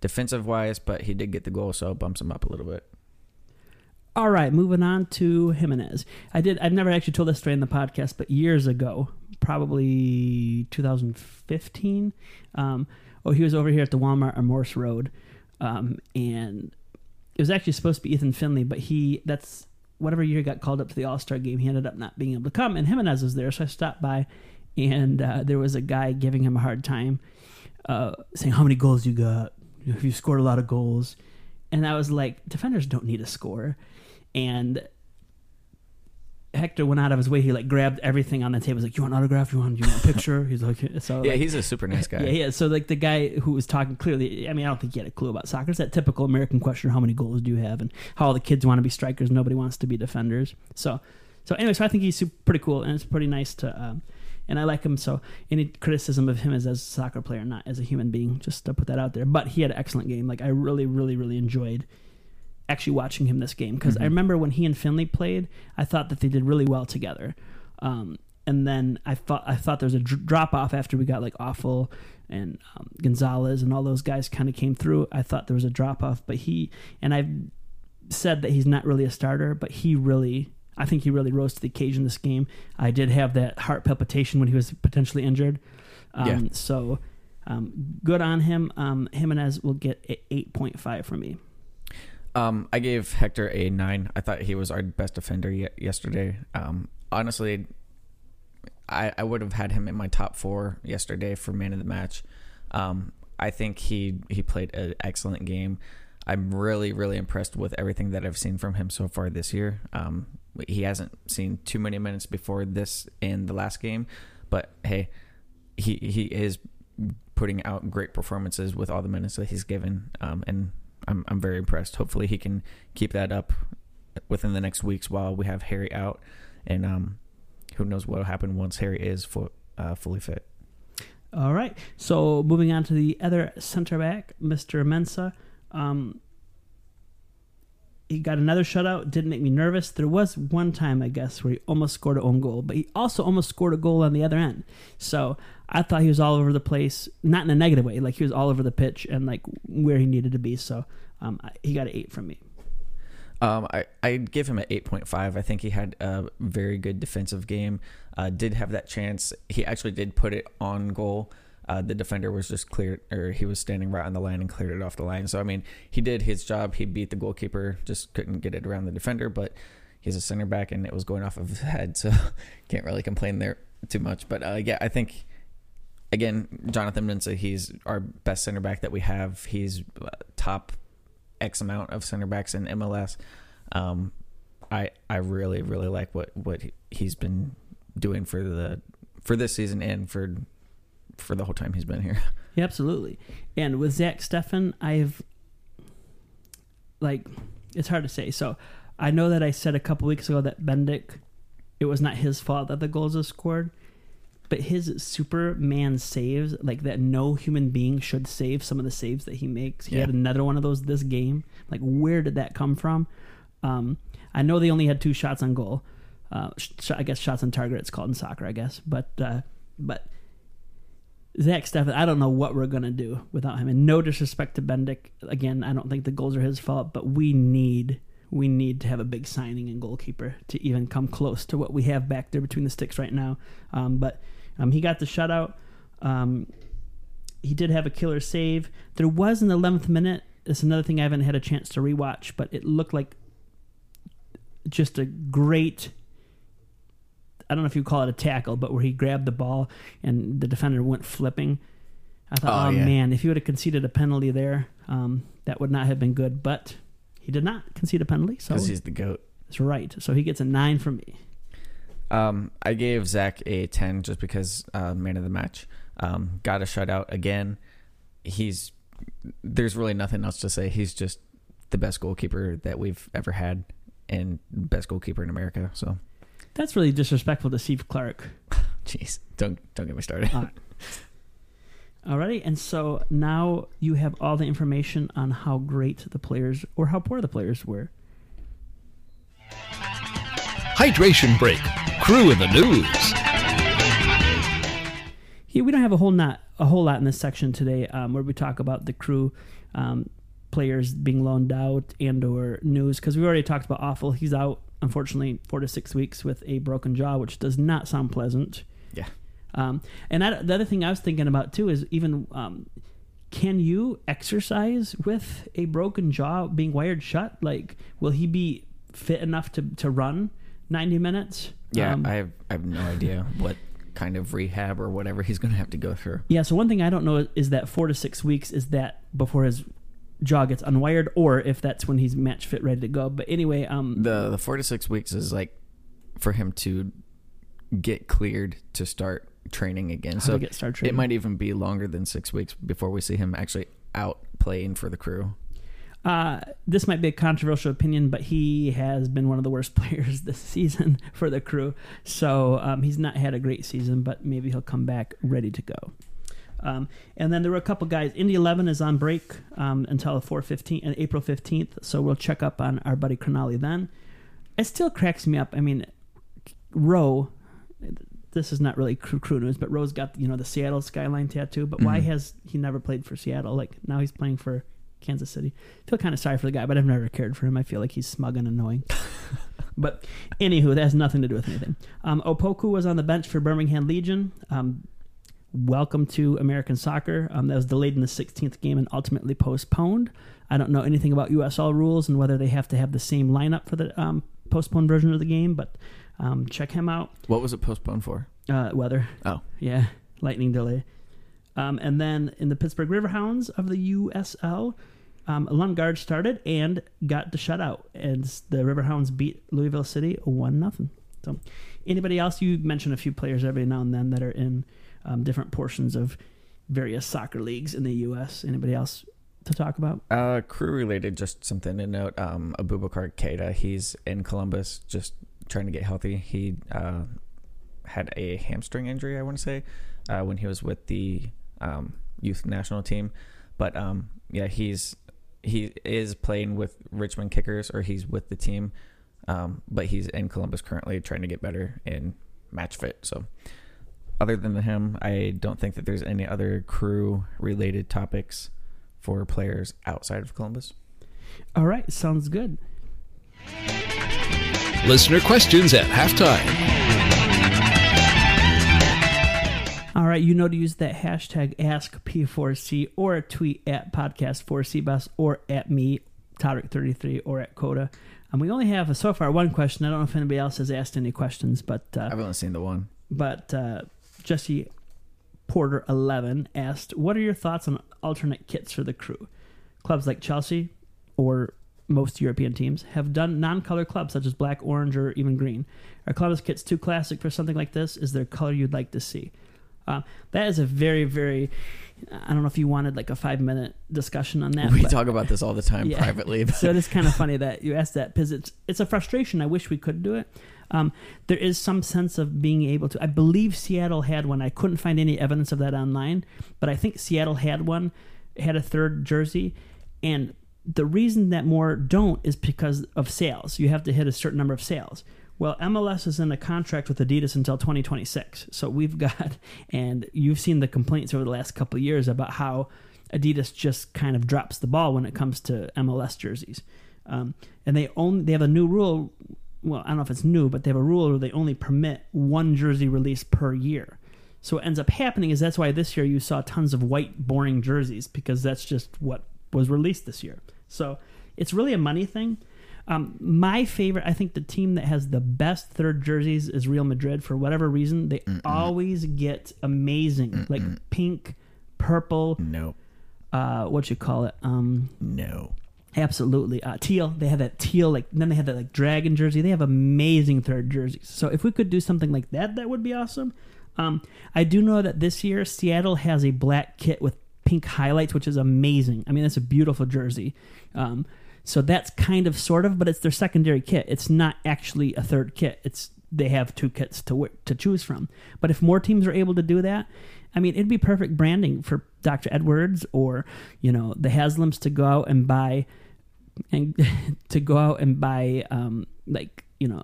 defensive wise, but he did get the goal, so it bumps him up a little bit. All right, moving on to Jimenez. I did. I've never actually told this story in the podcast, but years ago, probably 2015. Um, oh, he was over here at the Walmart on Morse Road, um, and it was actually supposed to be Ethan Finlay, but he that's whatever year he got called up to the All Star game, he ended up not being able to come, and Jimenez was there, so I stopped by, and uh, there was a guy giving him a hard time, uh, saying how many goals you got, if you scored a lot of goals, and I was like, defenders don't need a score, and Hector went out of his way. He like grabbed everything on the table. He's like, "You want an autograph? You want? You want a picture?" He's like, "So Yeah, like, he's a super nice guy. yeah, yeah. So like the guy who was talking clearly, I mean, I don't think he had a clue about soccer. It's that typical American question: How many goals do you have? And how all the kids want to be strikers, nobody wants to be defenders. So, so anyway, so I think he's super, pretty cool, and it's pretty nice to. Um, and I like him. So any criticism of him is as a soccer player, not as a human being, just to put that out there. But he had an excellent game. Like I really, really, really enjoyed actually watching him this game because I Mhm. remember when he and Finlay played, I thought that they did really well together. Um, and then I thought I thought there was a dr- drop off after we got like Afful and um, Gonzalez and all those guys kind of came through. I thought there was a drop off, but he and I've said that he's not really a starter, but he really. I think he really rose to the occasion this game. I did have that heart palpitation when he was potentially injured. Um, Yeah. So um, good on him. Um, Jimenez will get 8.5 from me. Um, I gave Hector a nine. I thought he was our best defender ye- yesterday. Um, honestly, I I would have had him in my top four yesterday for man of the match. Um, I think he he played an excellent game. I'm really really impressed with everything that I've seen from him so far this year. Um, he hasn't seen too many minutes before this in the last game, but hey, he he is putting out great performances with all the minutes that he's given. Um, and I'm I'm very impressed. Hopefully, he can keep that up within the next weeks while we have Harry out, and um, who knows what will happen once Harry is fu- uh, fully fit. All right. So moving on to the other center back, Mr. Mensah. Um, he got another shutout. Didn't make me nervous. There was one time, I guess, where he almost scored a own goal, but he also almost scored a goal on the other end. So I thought he was all over the place, not in a negative way. Like he was all over the pitch and like where he needed to be. So um, I- he got an eight from me. Um, I I give him an eight point five. I think he had a very good defensive game. Uh, did have that chance. He actually did put it on goal. Uh, the defender was just cleared, or he was standing right on the line and cleared it off the line. So I mean, he did his job. He beat the goalkeeper, just couldn't get it around the defender. But he's a center back, and it was going off of his head, so can't really complain there too much. But uh, yeah, I think again, Jonathan Mensah, he's our best center back that we have. He's uh, top X amount of center backs in MLS. Um, I I really really like what what he- he's been doing for the for this season and for for the whole time he's been here. Yeah, absolutely. And with Zach Steffen, I've like it's hard to say. So I know that I said a couple weeks ago that Bendik, it was not his fault that the goals are scored, but his Superman saves, like that, no human being should save some of the saves that he makes. He Yeah. had another one of those this game. Like, where did that come from? Um, I know they only had two shots on goal. Uh, sh- I guess shots on target. It's called in soccer, I guess. But uh, but Zach Steffen, I don't know what we're gonna do without him. And no disrespect to Bendik. Again, I don't think the goals are his fault, but we need we need to have a big signing in goalkeeper to even come close to what we have back there between the sticks right now. Um, but um, he got the shutout. Um, he did have a killer save. There was an 11th minute. It's another thing I haven't had a chance to rewatch, but it looked like just a great. I don't know if you call it a tackle, but where he grabbed the ball and the defender went flipping. I thought, Oh, oh, yeah. man, if he would have conceded a penalty there, um, that would not have been good. But he did not concede a penalty, so because he's the goat. that's right. So he gets a nine from me. Um, I gave Zach a ten just because uh, man of the match. Um, got a shutout again. He's there's really nothing else to say. He's just the best goalkeeper that we've ever had, and best goalkeeper in America. So, That's really disrespectful to Steve Clark. jeez, don't don't get me started. Uh, Alrighty, and so now you have all the information on how great the players or how poor the players were. Hydration break. Crew in the news. Here we don't have a whole not a whole lot in this section today, um, where we talk about the crew um, players being loaned out and or news because we already talked about Afful. He's out unfortunately four to six weeks with a broken jaw, which does not sound pleasant. Yeah. Um, and that, the other thing I was thinking about too is even um, can you exercise with a broken jaw being wired shut? Like, will he be fit enough to, to run 90 minutes? Yeah, Um, I have I have no idea what kind of rehab or whatever he's going to have to go through. Yeah, so one thing I don't know is that four to six weeks is that before his jaw gets unwired, or if that's when he's match fit, ready to go. But anyway, um, The the four to six weeks is like for him to get cleared to start training again. so get started. it might even be longer than six weeks before we see him actually out playing for the crew. Uh, this might be a controversial opinion, but he has been one of the worst players this season for the crew. So um, he's not had a great season, but maybe he'll come back ready to go. Um, and then there were a couple guys. Indy 11 is on break um, until 415 and April 15th. So we'll check up on our buddy Cronali then. It still cracks me up. I mean, Rowe, this is not really crew, crew news, but Rowe's got you know the Seattle skyline tattoo. But why Mhm. has he never played for Seattle? Like now he's playing for Kansas City. I feel kind of sorry for the guy, but I've never cared for him. I feel like he's smug and annoying. but anywho, that has nothing to do with anything. Um, Opoku was on the bench for Birmingham Legion. Um, welcome to American soccer. Um, that was delayed in the 16th game and ultimately postponed. I don't know anything about USL rules and whether they have to have the same lineup for the um, postponed version of the game, but um, check him out. What was it postponed for? Uh, weather. Oh. Yeah, lightning delay. Um, and then in the Pittsburgh Riverhounds of the USL, um, Lundgaard started and got the shutout, and the Riverhounds beat Louisville City one nothing. So, anybody else? You mention a few players every now and then that are in um, different portions of various soccer leagues in the U.S. Anybody else to talk about? Uh, crew related, just something to note. Um, Abubakar Keita, he's in Columbus, just trying to get healthy. He uh, had a hamstring injury, I want to say, uh, when he was with the um, youth national team. But um, yeah, he's he is playing with Richmond Kickers, or he's with the team. Um, but he's in Columbus currently, trying to get better and match fit. So, other than him, I don't think that there's any other crew related topics for players outside of Columbus. All right, sounds good. Listener questions at halftime. All right, you know to use that hashtag AskP4C or tweet at podcast4CBus or at me, Todrick33, or at Coda. And we only have so far one question. I don't know if anybody else has asked any questions, but uh, I've only seen the one. but uh, Jesse Porter 11 asked, "What are your thoughts on alternate kits for the crew? Clubs like Chelsea or most European teams have done non-color clubs such as black, orange, or even green. Are Columbus kits too classic for something like this? Is there color you'd like to see?" Uh, that is a very, very. I don't know if you wanted like a five-minute discussion on that. we but- talk about this all the time Yeah. privately. But so it is kind of funny that you asked that because it's it's a frustration. I wish we could do it. Um, there is some sense of being able to. I believe Seattle had one. I couldn't find any evidence of that online, but I think Seattle had one, had a third jersey, and the reason that more don't is because of sales. You have to hit a certain number of sales. Well, MLS is in a contract with Adidas until 2026. So we've got, and you've seen the complaints over the last couple years about how Adidas just kind of drops the ball when it comes to MLS jerseys. Um, and they only they have a new rule. Well, I don't know if it's new, but they have a rule where they only permit one jersey release per year. So what ends up happening is that's why this year you saw tons of white, boring jerseys because that's just what was released this year. So it's really a money thing. Um, my favorite, I think the team that has the best third jerseys is Real Madrid. For whatever reason, they always get amazing, like pink, purple, No, uh, what you call it, um, no. Absolutely. Uh, teal. They have that teal, like, then they have that, like, dragon jersey. They have amazing third jerseys. So if we could do something like that, that would be awesome. Um, I do know that this year, Seattle has a black kit with pink highlights, which is amazing. I mean, that's a beautiful jersey. Um, so that's kind of sort of, but it's their secondary kit. It's not actually a third kit. It's they have two kits to to choose from. But if more teams are able to do that, I mean, it'd be perfect branding for Dr. Edwards or you know the Haslams to go out and buy and to go out and buy um, like you know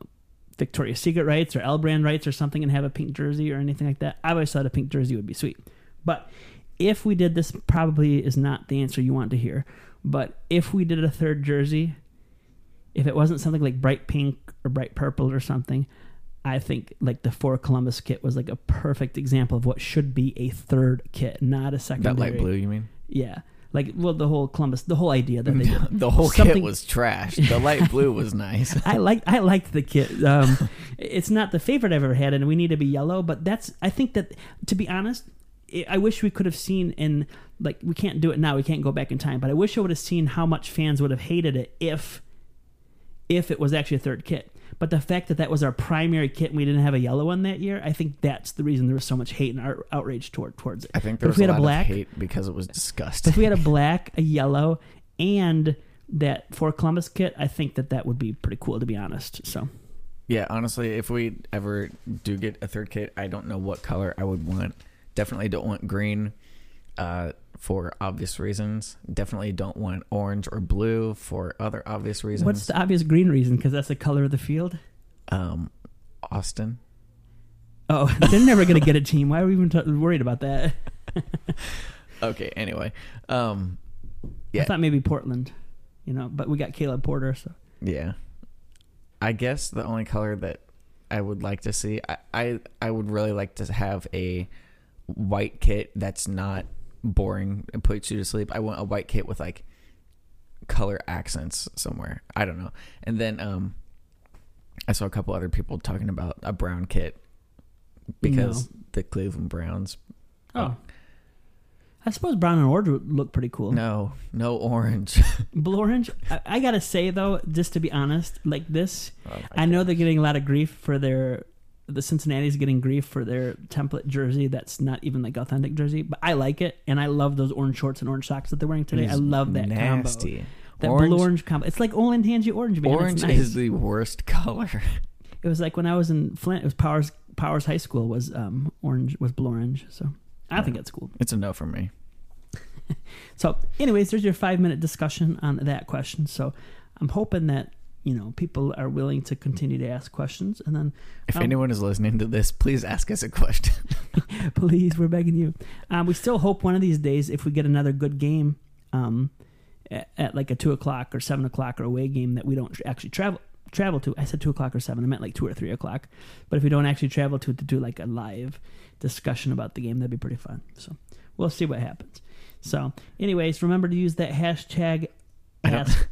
Victoria's Secret rights or L brand rights or something and have a pink jersey or anything like that. I always thought a pink jersey would be sweet. But if we did this, probably is not the answer you want to hear. But if we did a third jersey, if it wasn't something like bright pink or bright purple or something, I think like the four Columbus kit was like a perfect example of what should be a third kit, not a second. That light blue, you mean? Yeah. Like well the whole Columbus the whole idea that they the whole Something- kit was trash. The light blue was nice. I like I liked the kit. Um, it's not the favorite I've ever had, and we need to be yellow. But that's I think that to be honest, I I wish we could have seen in like we can't do it now. We can't go back in time. But I wish I would have seen how much fans would have hated it if if it was actually a third kit. But the fact that that was our primary kit and we didn't have a yellow one that year, I think that's the reason there was so much hate and out- outrage toward towards it. I think But there if was we had a lot black- of hate because it was disgusting. if we had a black, a yellow, and that for Columbus kit, I think that that would be pretty cool to be honest. So. Yeah, honestly, if we ever do get a third kit, I don't know what color I would want. Definitely don't want green uh, for obvious reasons. Definitely don't want orange or blue for other obvious reasons. What's the obvious green reason? Because that's the color of the field. um, Austin? Oh, they're never going to get a team. Why are we even t- worried about that? Okay, anyway. Um, I thought maybe Portland, you know, but we got Caleb Porter. So yeah. I guess the only color that I would like to see, I, I, I would really like to have a white kit that's not boring and puts you to sleep. I want a white kit with like color accents somewhere. I don't know. And then um I saw a couple other people talking about a brown kit because the Cleveland Browns. oh, I suppose brown and orange would look pretty cool. No, no orange. Blue orange. I, I gotta say though, just to be honest, like this, Oh I know God. they're getting a lot of grief for their. The Cincinnati's getting grief for their template jersey that's not even like authentic jersey, but I like it and I love those orange shorts and orange socks that they're wearing today. I love that combo. nasty. That orange, blue orange combo. It's like Olentangy orange, man. It's orange nice. is the worst color. It was like when I was in Flint. It was Powers Powers High School was um orange was blue orange. So I think it's cool. It's a no for me. So, anyways, there's your five minute discussion on that question. So I'm hoping that you know people are willing to continue to ask questions, and then If Um, anyone is listening to this, please ask us a question. please, we're begging you. Um, we still hope one of these days, if we get another good game, um, at, at like a two o'clock or seven o'clock or away game that we don't actually travel travel to. I said two o'clock or seven. I meant like two or three o'clock. But if we don't actually travel to it to do like a live discussion about the game, that'd be pretty fun. So we'll see what happens. So, anyways, remember to use that hashtag. Ask,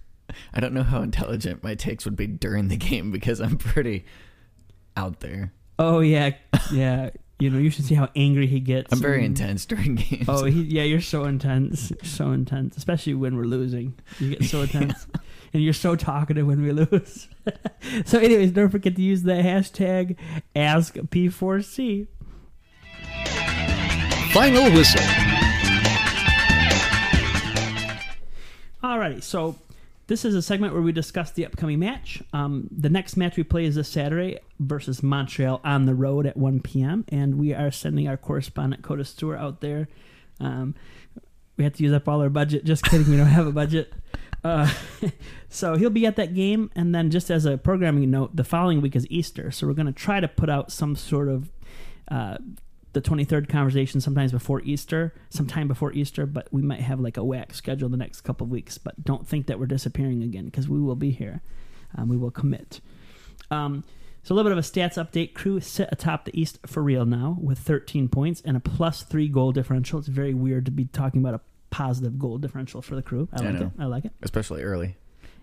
I don't know how intelligent my takes would be during the game because I'm pretty out there. oh yeah, yeah. You know, you should see how angry he gets. I'm very and- intense during games. Oh, he, yeah, you're so intense, so intense, especially when we're losing. You get so intense, and you're so talkative when we lose. so, anyways, don't forget to use the hashtag AskP4C. Final whistle. Alrighty, so this is a segment where we discuss the upcoming match. Um, the next match we play is this Saturday versus Montreal on the road at 1 p.m. And we are sending our correspondent Coda Stewart out there. Um, we have to use up all our budget. Just kidding, we don't have a budget. Uh, so he'll be at that game, and then just as a programming note, the following week is Easter, so we're going to try to put out some sort of uh, the 23rd conversation sometimes before Easter, sometime before Easter, but we might have like a whack schedule the next couple of weeks. But don't think that we're disappearing again because we will be here. Um, we will commit. Um, so a little bit of a stats update. Crew sit atop the East for real now with 13 points and a plus three goal differential. It's very weird to be talking about a positive goal differential for the crew. I I like know. it. I like it. especially early.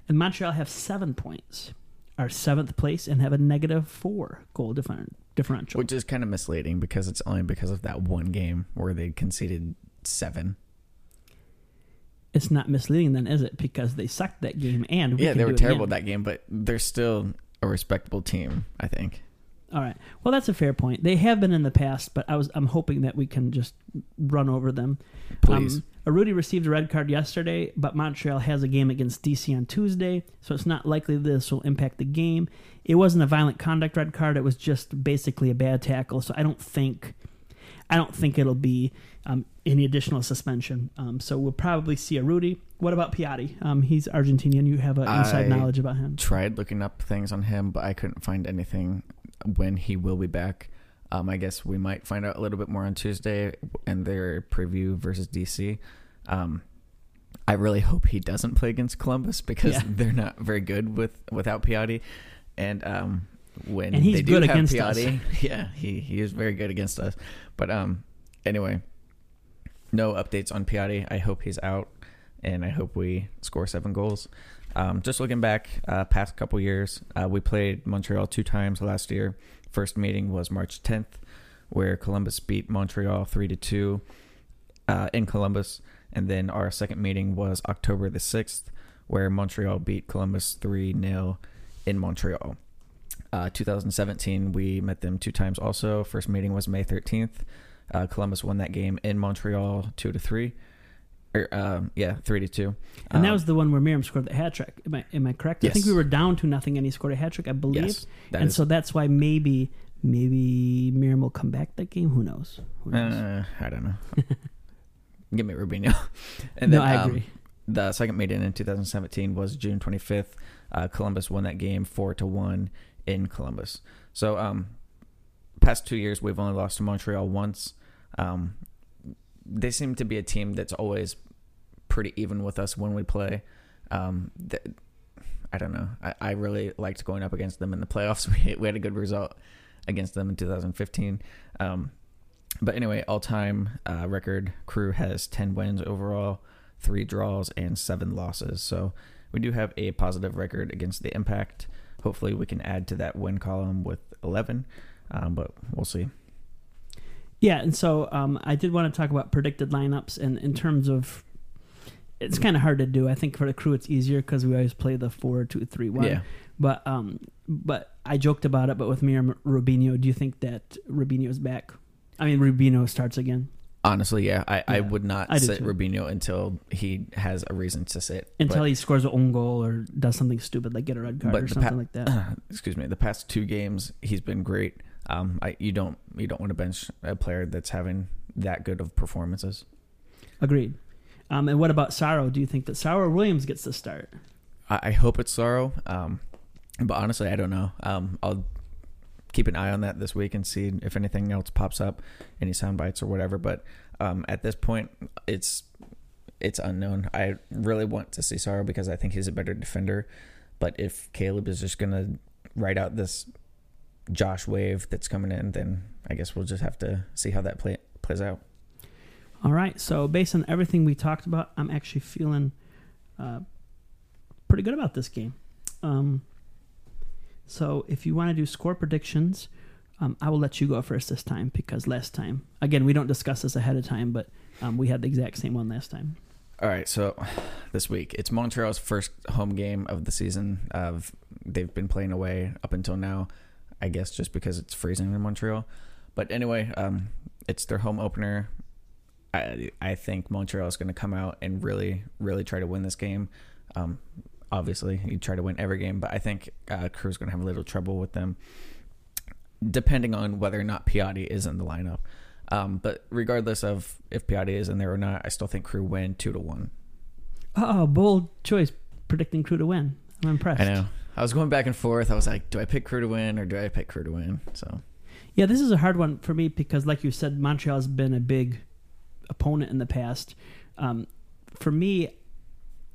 And Montreal have seven points, are seventh place, and have a negative four goal differ- differential. Which is kind of misleading because it's only because of that one game where they conceded seven. it's not misleading, then, is it? Because they sucked that game, and we yeah, they were terrible that game, but they're still a respectable team, I think. All right. Well, that's a fair point. They have been in the past, but I was I'm hoping that we can just run over them. Please. Um, Arudi received a red card yesterday, but Montreal has a game against DC on Tuesday, so it's not likely this will impact the game. It wasn't a violent conduct red card; it was just basically a bad tackle. So I don't think, I don't think it'll be um, any additional suspension. Um, so we'll probably see a Rudy. What about Piatti? Um, he's Argentinian. You have uh, inside I- knowledge about him. Tried looking up things on him, but I couldn't find anything when he will be back. Um, I guess we might find out a little bit more on Tuesday in their preview versus DC. Um, I really hope he doesn't play against Columbus because Yeah. they're not very good with without Piatti. And um, when And he's they do good have against us. Yeah, he he is very good against us. But um, anyway, no updates on Piatti. I hope he's out, and I hope we score seven goals. Um, just looking back, uh, past couple years, uh, we played Montreal two times last year. First meeting was March 10th, where Columbus beat Montreal three to two uh, in Columbus, and then our second meeting was October the 6th, where Montreal beat Columbus three 0 in Montreal. Uh, 2017, we met them two times. Also, first meeting was May 13th. Uh, Columbus won that game in Montreal two to three, or um, yeah, three to two. And that Um, was the one where Meram scored the hat trick. Am I, am I correct? I think we were down to nothing, and he scored a hat trick, I believe. yes, and is- so that's why maybe maybe Meram will come back that game. Who knows? Who knows? Uh, I don't know. Give me Robinho. And no, then, I um, agree. the second meeting in 2017 was June 25th. Uh, Columbus won that game four to one in Columbus. So, um, past two years we've only lost to Montreal once. Um, they seem to be a team that's always pretty even with us when we play. Um, I don't know. I, I really liked going up against them in the playoffs. We, we had a good result against them in 2015. Um, but anyway, all time uh, record crew has 10 wins overall, three draws, and seven losses. So we do have a positive record against the Impact. Hopefully, we can add to that win column with 11, um, but we'll see. Yeah, and so um, I did want to talk about predicted lineups, and in terms of, it's kind of hard to do. I think for the crew it's easier because we always play the four two three one. Yeah. But um, but I joked about it. But with Meram Robinho, do you think that Robinho's back? I mean, Robinho starts again Honestly, yeah, I, I would not I sit too. Robinho until he has a reason to sit. until But- he scores an own goal or does something stupid like get a red card or something pa- like that. excuse me, the past two games he's been great. Um, I you don't you don't want to bench a player that's having that good of performances. Agreed. Um, and what about Sauro? Do you think that Sauro Williams gets the start? I, I hope it's Sauro, um, but honestly, I don't know. Um, I'll keep an eye on that this week and see if anything else pops up, any sound bites or whatever. But um, at this point, it's it's unknown. I really want to see Sauro because I think he's a better defender. But if Caleb is just gonna write out this Josh wave that's coming in, then I guess we'll just have to see how that play plays out. All right. So based on everything we talked about, I'm actually feeling uh, pretty good about this game. Um, so if you want to do score predictions, um, I will let you go first this time because last time, again, we don't discuss this ahead of time, but um, we had the exact same one last time. All right, so this week it's Montreal's first home game of the season. Of they've been playing away up until now, I guess just because it's freezing in Montreal. But anyway, um, it's their home opener. I I think Montreal is going to come out and really really try to win this game. Um, obviously, you try to win every game, but I think uh, Crew's going to have a little trouble with them, depending on whether or not Piatti is in the lineup. Um, but regardless of if Piatti is in there or not, I still think Crew win two to one. Oh, bold choice. predicting Crew to win. I'm impressed. I know. I was going back and forth. I was like, do I pick Crew to win or do I pick Crew to win? So Yeah, this is a hard one for me because, like you said, Montreal has been a big opponent in the past. Um, for me,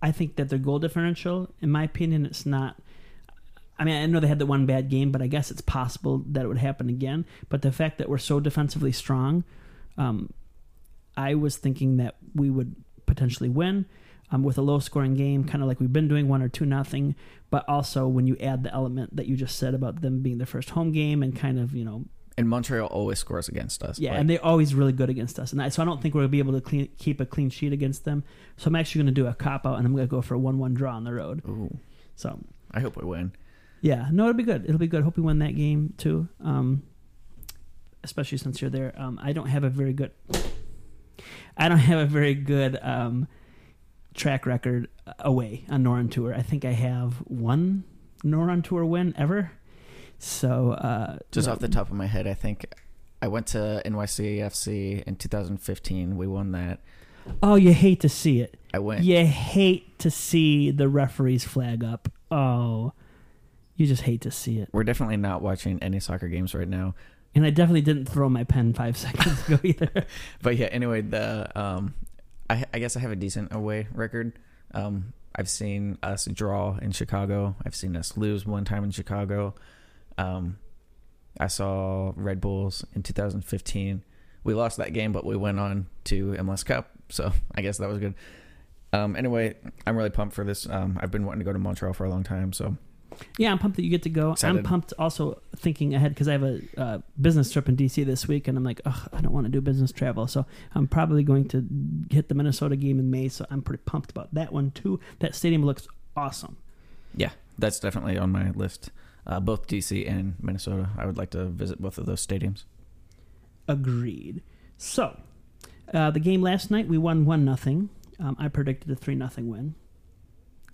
I think that their goal differential, in my opinion, it's not. I mean, I know they had the one bad game, but I guess it's possible that it would happen again. But the fact that we're so defensively strong, um, I was thinking that we would potentially win um, with a low scoring game, kind of like we've been doing, one or two nothing. But also when you add the element that you just said about them being their first home game and kind of you know and Montreal always scores against us. yeah, Like, and they're always really good against us, and I, so I don't think we're gonna be able to clean, keep a clean sheet against them. So I'm actually gonna do a cop out, and I'm gonna go for a one-one draw on the road. Ooh, So I hope we win. yeah, no, it'll be good. It'll be good. Hope we win that game too. Um, especially since you're there. Um, I don't have a very good. I don't have a very good um, track record away on Noron Tour. I think I have one Noron Tour win ever. So uh, Just no- off the top of my head, I think I went to NYCFC in 2015. We won that. Oh, you hate to see it. I went. You hate to see the referee's flag up. Oh, you just hate to see it. We're definitely not watching any soccer games right now. And I definitely didn't throw my pen five seconds ago either. But yeah, anyway, the um, I, I guess I have a decent away record. Um, I've seen us draw in Chicago. I've seen us lose one time in Chicago. Um, I saw Red Bulls in 2015. We lost that game, but we went on to MLS Cup, so I guess that was good. Um, anyway, I'm really pumped for this. Um, I've been wanting to go to Montreal for a long time, so yeah, I'm pumped that you get to go. I'm pumped also thinking ahead because I have a uh, business trip in DC this week, and I'm like, Ugh, I don't want to do business travel. So I'm probably going to hit the Minnesota game in May. So I'm pretty pumped about that one too. That stadium looks awesome. yeah, that's definitely on my list. Uh, both DC and Minnesota. I would like to visit both of those stadiums. Agreed. So, uh, the game last night we won one nothing. Um, I predicted a three nothing win,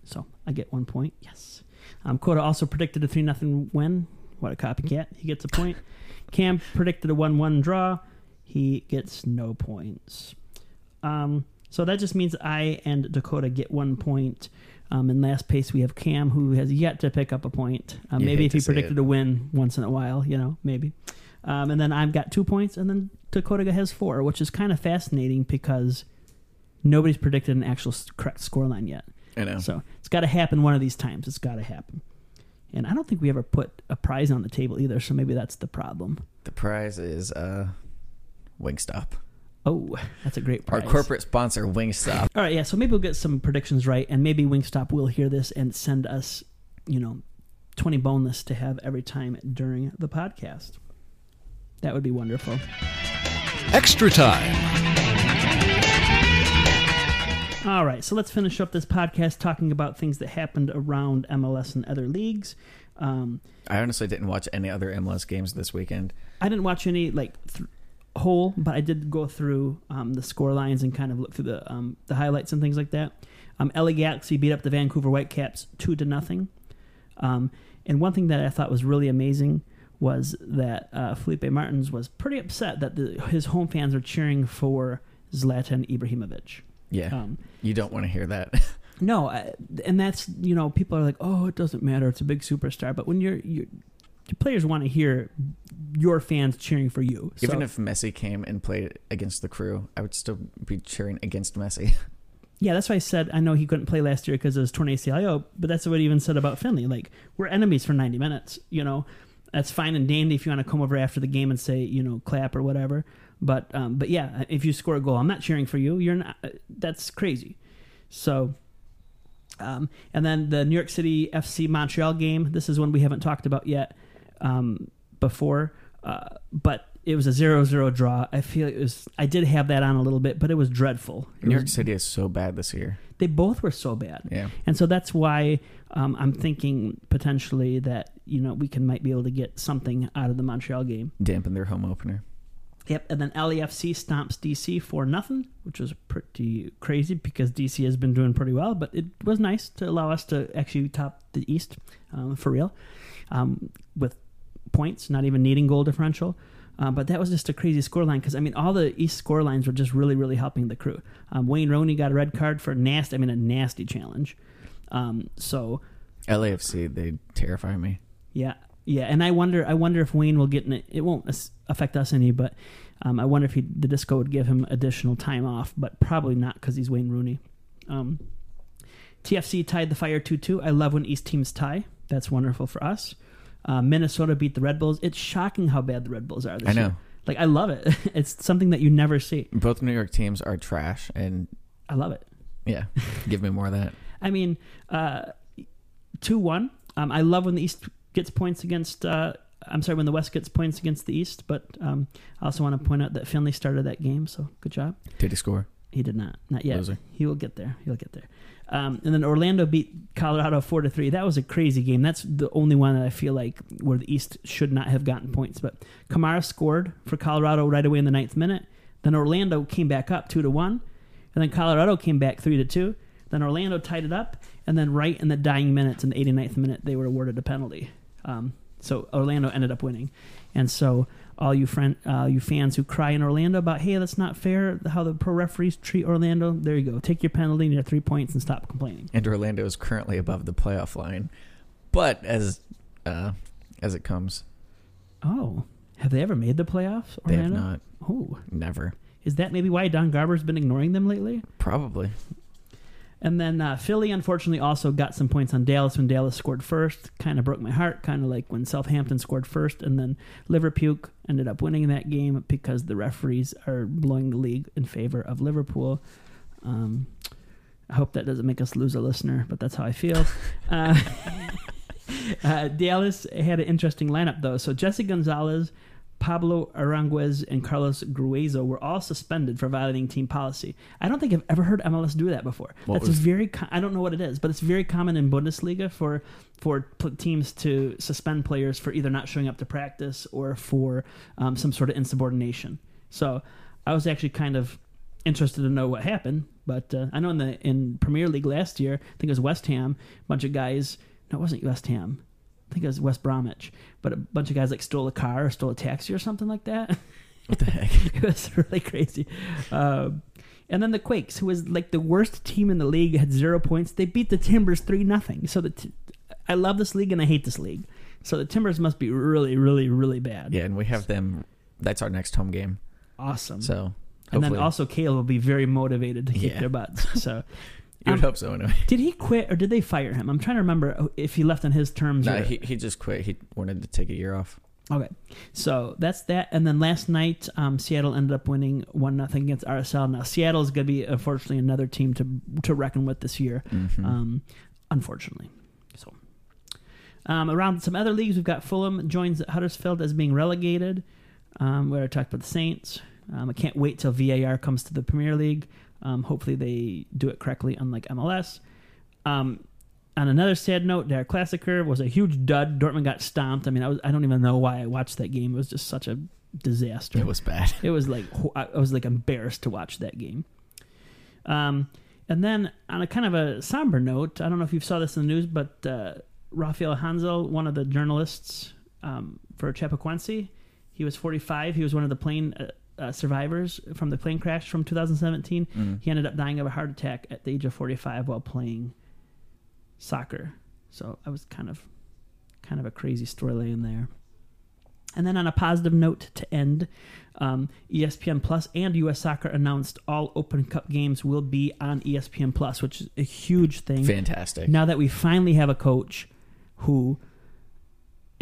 so I get one point. Yes. Um, Coda also predicted a three nothing win. What a copycat! He gets a point. Cam predicted a one one draw. He gets no points. Um, so that just means I and Dakota get one point. Um, in last place, we have Cam, who has yet to pick up a point. Um, maybe if he predicted it. a win once in a while, you know, maybe. Um, and then I've got two points, and then Dakota has four, which is kind of fascinating because nobody's predicted an actual correct scoreline yet. I know. So it's got to happen one of these times. It's got to happen. And I don't think we ever put a prize on the table either, so maybe that's the problem. The prize is uh, Wingstop. Oh, that's a great prize. Our corporate sponsor, Wingstop. All right, yeah. So maybe we'll get some predictions right, and maybe Wingstop will hear this and send us, you know, twenty boneless to have every time during the podcast. That would be wonderful. Extra time. All right, so let's finish up this podcast talking about things that happened around MLS and other leagues. Um, I honestly didn't watch any other MLS games this weekend. I didn't watch any like th- whole, but I did go through um, the score lines and kind of look through the um, the highlights and things like that. Um, LA Galaxy beat up the Vancouver Whitecaps two to nothing. Um, and one thing that I thought was really amazing was that uh, Felipe Martins was pretty upset that the, his home fans are cheering for Zlatan Ibrahimovic. Yeah, Um, you don't want to hear that. no, I, and that's you know people are like, oh, it doesn't matter, it's a big superstar. But when you're, you're your players want to hear your fans cheering for you. Even So- if Messi came and played against the crew, I would still be cheering against Messi. Yeah, that's why I said I know he couldn't play last year because of his torn ACLO, but that's what he even said about Finlay. Like we're enemies for ninety minutes. You know, that's fine and dandy if you want to come over after the game and say you know clap or whatever. But um, but yeah, if you score a goal, I'm not cheering for you. You're not. That's crazy. So. Um, and then the New York City FC Montreal game. This is one we haven't talked about yet um, before, uh, but it was a 0-0 draw. I feel it was. I did have that on a little bit, but it was dreadful. It New was- York City is so bad this year. they both were so bad. Yeah, And so that's why um, I'm thinking potentially that you know we can might be able to get something out of the Montreal game. dampen their home opener. Yep. And then LAFC stomps DC for nothing, which was pretty crazy because DC has been doing pretty well. But it was nice to allow us to actually top the East um, for real um, with points, not even needing goal differential. Uh, but that was just a crazy scoreline because I mean all the East score lines were just really really helping the crew. Um, Wayne Rooney got a red card for nasty, I mean a nasty challenge. Um, so LAFC, they terrify me. yeah, yeah, and I wonder, I wonder if Wayne will get in it. It won't affect us any, but um, I wonder if he, the disco would give him additional time off, but probably not because he's Wayne Rooney. Um, TFC tied the Fire two two. I love when East teams tie. That's wonderful for us. Uh, Minnesota beat the Red Bulls. It's shocking how bad the Red Bulls are this I know. year. Like I love it. It's something that you never see. Both New York teams are trash, and I love it. yeah, give me more of that. I mean, uh, two one. Um, I love when the East gets points against. Uh, I'm sorry, when the West gets points against the East. But um, I also want to point out that Finlay started that game, so good job. Did he score? He did not, not yet. Loser. He will get there. He'll get there. Um, and then Orlando beat Colorado four to three. That was a crazy game. That's the only one that I feel like where the East should not have gotten points. But Kamara scored for Colorado right away in the ninth minute. Then Orlando came back up two to one, and then Colorado came back three to two. Then Orlando tied it up, and then right in the dying minutes, in the 89th minute, they were awarded a penalty. Um, so Orlando ended up winning, and so all you friend, uh, you fans who cry in Orlando about, hey, that's not fair how the pro referees treat Orlando. There you go. Take your penalty and your three points and stop complaining. And Orlando is currently above the playoff line, but as uh, as it comes, Oh, have they ever made the playoffs? they have not. Oh, Never. is that maybe why Don Garber's been ignoring them lately? Probably. And then uh, Philly, unfortunately, also got some points on Dallas when Dallas scored first. Kind of broke my heart, kind of like when Southampton scored first. And then Liverpool ended up winning that game because the referees are blowing the league in favor of Liverpool. Um, I hope that doesn't make us lose a listener, but that's how I feel. uh, uh, Dallas had an interesting lineup, though. So Jesse Gonzalez, Pablo Aránguiz, and Carlos Gruezo were all suspended for violating team policy. I don't think I've ever heard MLS do that before. What That's was- very. Co- I don't know what it is, but it's very common in Bundesliga for for teams to suspend players for either not showing up to practice or for um, some sort of insubordination. So I was actually kind of interested to know what happened. But uh, I know in the in Premier League last year, I think it was West Ham, a bunch of guys. No, it wasn't West Ham. I think it was West Bromwich, but a bunch of guys like stole a car or stole a taxi or something like that. What the heck? it was really crazy. Um, and then the Quakes, who was like the worst team in the league, had zero points. They beat the Timbers three nothing. So the t- I love this league and I hate this league. So the Timbers must be really, really, really bad. Yeah, and we have them. That's our next home game. awesome. So and then also Caleb will be very motivated to kick Yeah. their butts. So you would um, hope so anyway. did he quit or did they fire him? I'm trying to remember if he left on his terms. No, or, he he just quit. He wanted to take a year off. Okay, so that's that. And then last night, um, Seattle ended up winning one nothing against RSL. Now Seattle is going to be unfortunately another team to to reckon with this year. Mhm. Um, unfortunately, so um, around some other leagues, we've got Fulham joins Huddersfield as being relegated. Um, where I talked about the Saints. Um, I can't wait till VAR comes to the Premier League. Um, hopefully they do it correctly, unlike MLS. Um, on another sad note, Der Klassiker was a huge dud. Dortmund got stomped. I mean, I was I don't even know why I watched that game. It was just such a disaster. it was bad. It was like I I was like embarrassed to watch that game. Um, and then on a kind of a somber note, I don't know if you saw this in the news, but uh, Rafael Henzel, one of the journalists um, for Chapecoense, he was 45. He was one of the plane uh, uh, survivors from the plane crash from 2017. Mm. He ended up dying of a heart attack at the age of 45 while playing soccer. So I was kind of kind of a crazy storyline there. And then on a positive note to end, um, ESPN Plus and US Soccer announced all Open Cup games will be on ESPN Plus, which is a huge thing. Fantastic. Now that we finally have a coach who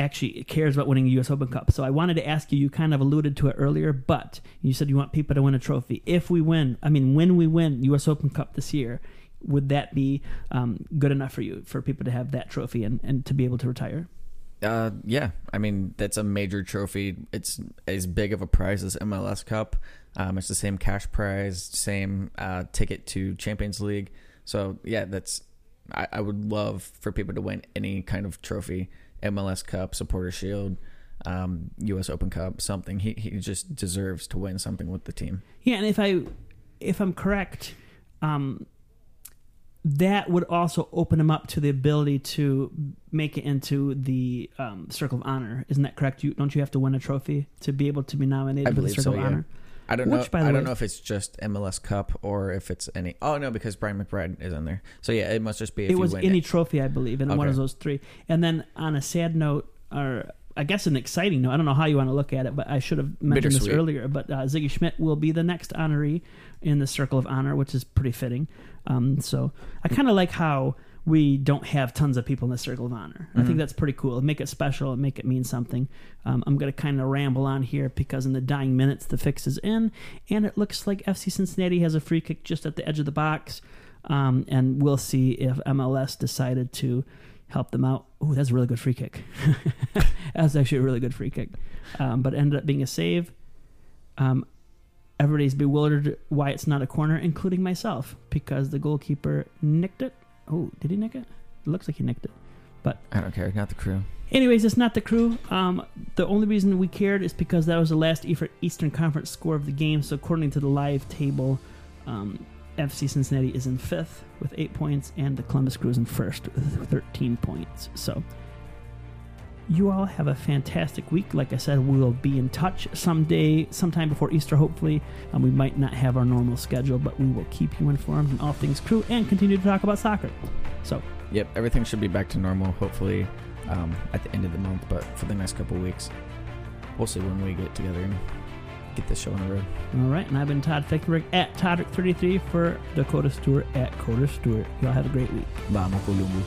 actually cares about winning the U.S. Open Cup. So I wanted to ask you, you kind of alluded to it earlier, but you said you want people to win a trophy. If we win, I mean, when we win U.S. Open Cup this year, would that be um, good enough for you, for people to have that trophy and, and to be able to retire? Uh, yeah, I mean that's a major trophy. It's as big of a prize as MLS Cup. Um, it's the same cash prize, same uh, ticket to Champions League. So yeah, that's I, I would love for people to win any kind of trophy, MLS Cup, Supporter Shield, um, U.S. Open Cup, something. He he just deserves to win something with the team. Yeah, and if I if I'm correct, um, that would also open him up to the ability to make it into the um, Circle of Honor. Isn't that correct? You don't you have to win a trophy to be able to be nominated I for the Circle so, of yeah. Honor? I don't Which, know. I way- don't know if it's just MLS Cup or if it's any. Oh no, because Brian McBride is in there. So yeah, it must just be if it you was win any it. trophy, I believe, and one of those three. And then on a sad note, or I guess an exciting note, I don't know how you want to look at it, but I should have mentioned this earlier. But uh, Sigi Schmid will be the next honoree in the Circle of Honor, which is pretty fitting. Um, so I kind of like how we don't have tons of people in the Circle of Honor. I think Mhm. that's pretty cool. Make it special and make it mean something. Um, I'm going to kind of ramble on here because in the dying minutes, the fix is in, and it looks like FC Cincinnati has a free kick just at the edge of the box. Um, and we'll see if MLS decided to help them out. Oh, that's a really good free kick. that's actually a really good free kick. Um, but it ended up being a save. Um, everybody's bewildered why it's not a corner, including myself, because the goalkeeper nicked it. Oh, did he nick it? It looks like he nicked it. But I don't care. Not the crew. Anyways, it's not the crew. Um, the only reason we cared is because that was the last Eastern Conference score of the game. So according to the live table, um, FC Cincinnati is in fifth with eight points, and the Columbus Crew is in first with 13 points. So you all have a fantastic week. Like I said, we will be in touch someday, sometime before Easter, hopefully. Um, we might not have our normal schedule, but we will keep you informed on all things crew and continue to talk about soccer. So Yep, everything should be back to normal. Hopefully, um, at the end of the month, but for the next couple weeks, we'll see when we get together and get this show on the road. All right, and I've been Todd Fichtenberg at Toddrick33 for Dakota Stewart at Coda Stewart. Y'all have a great week. Vamos, Columbo.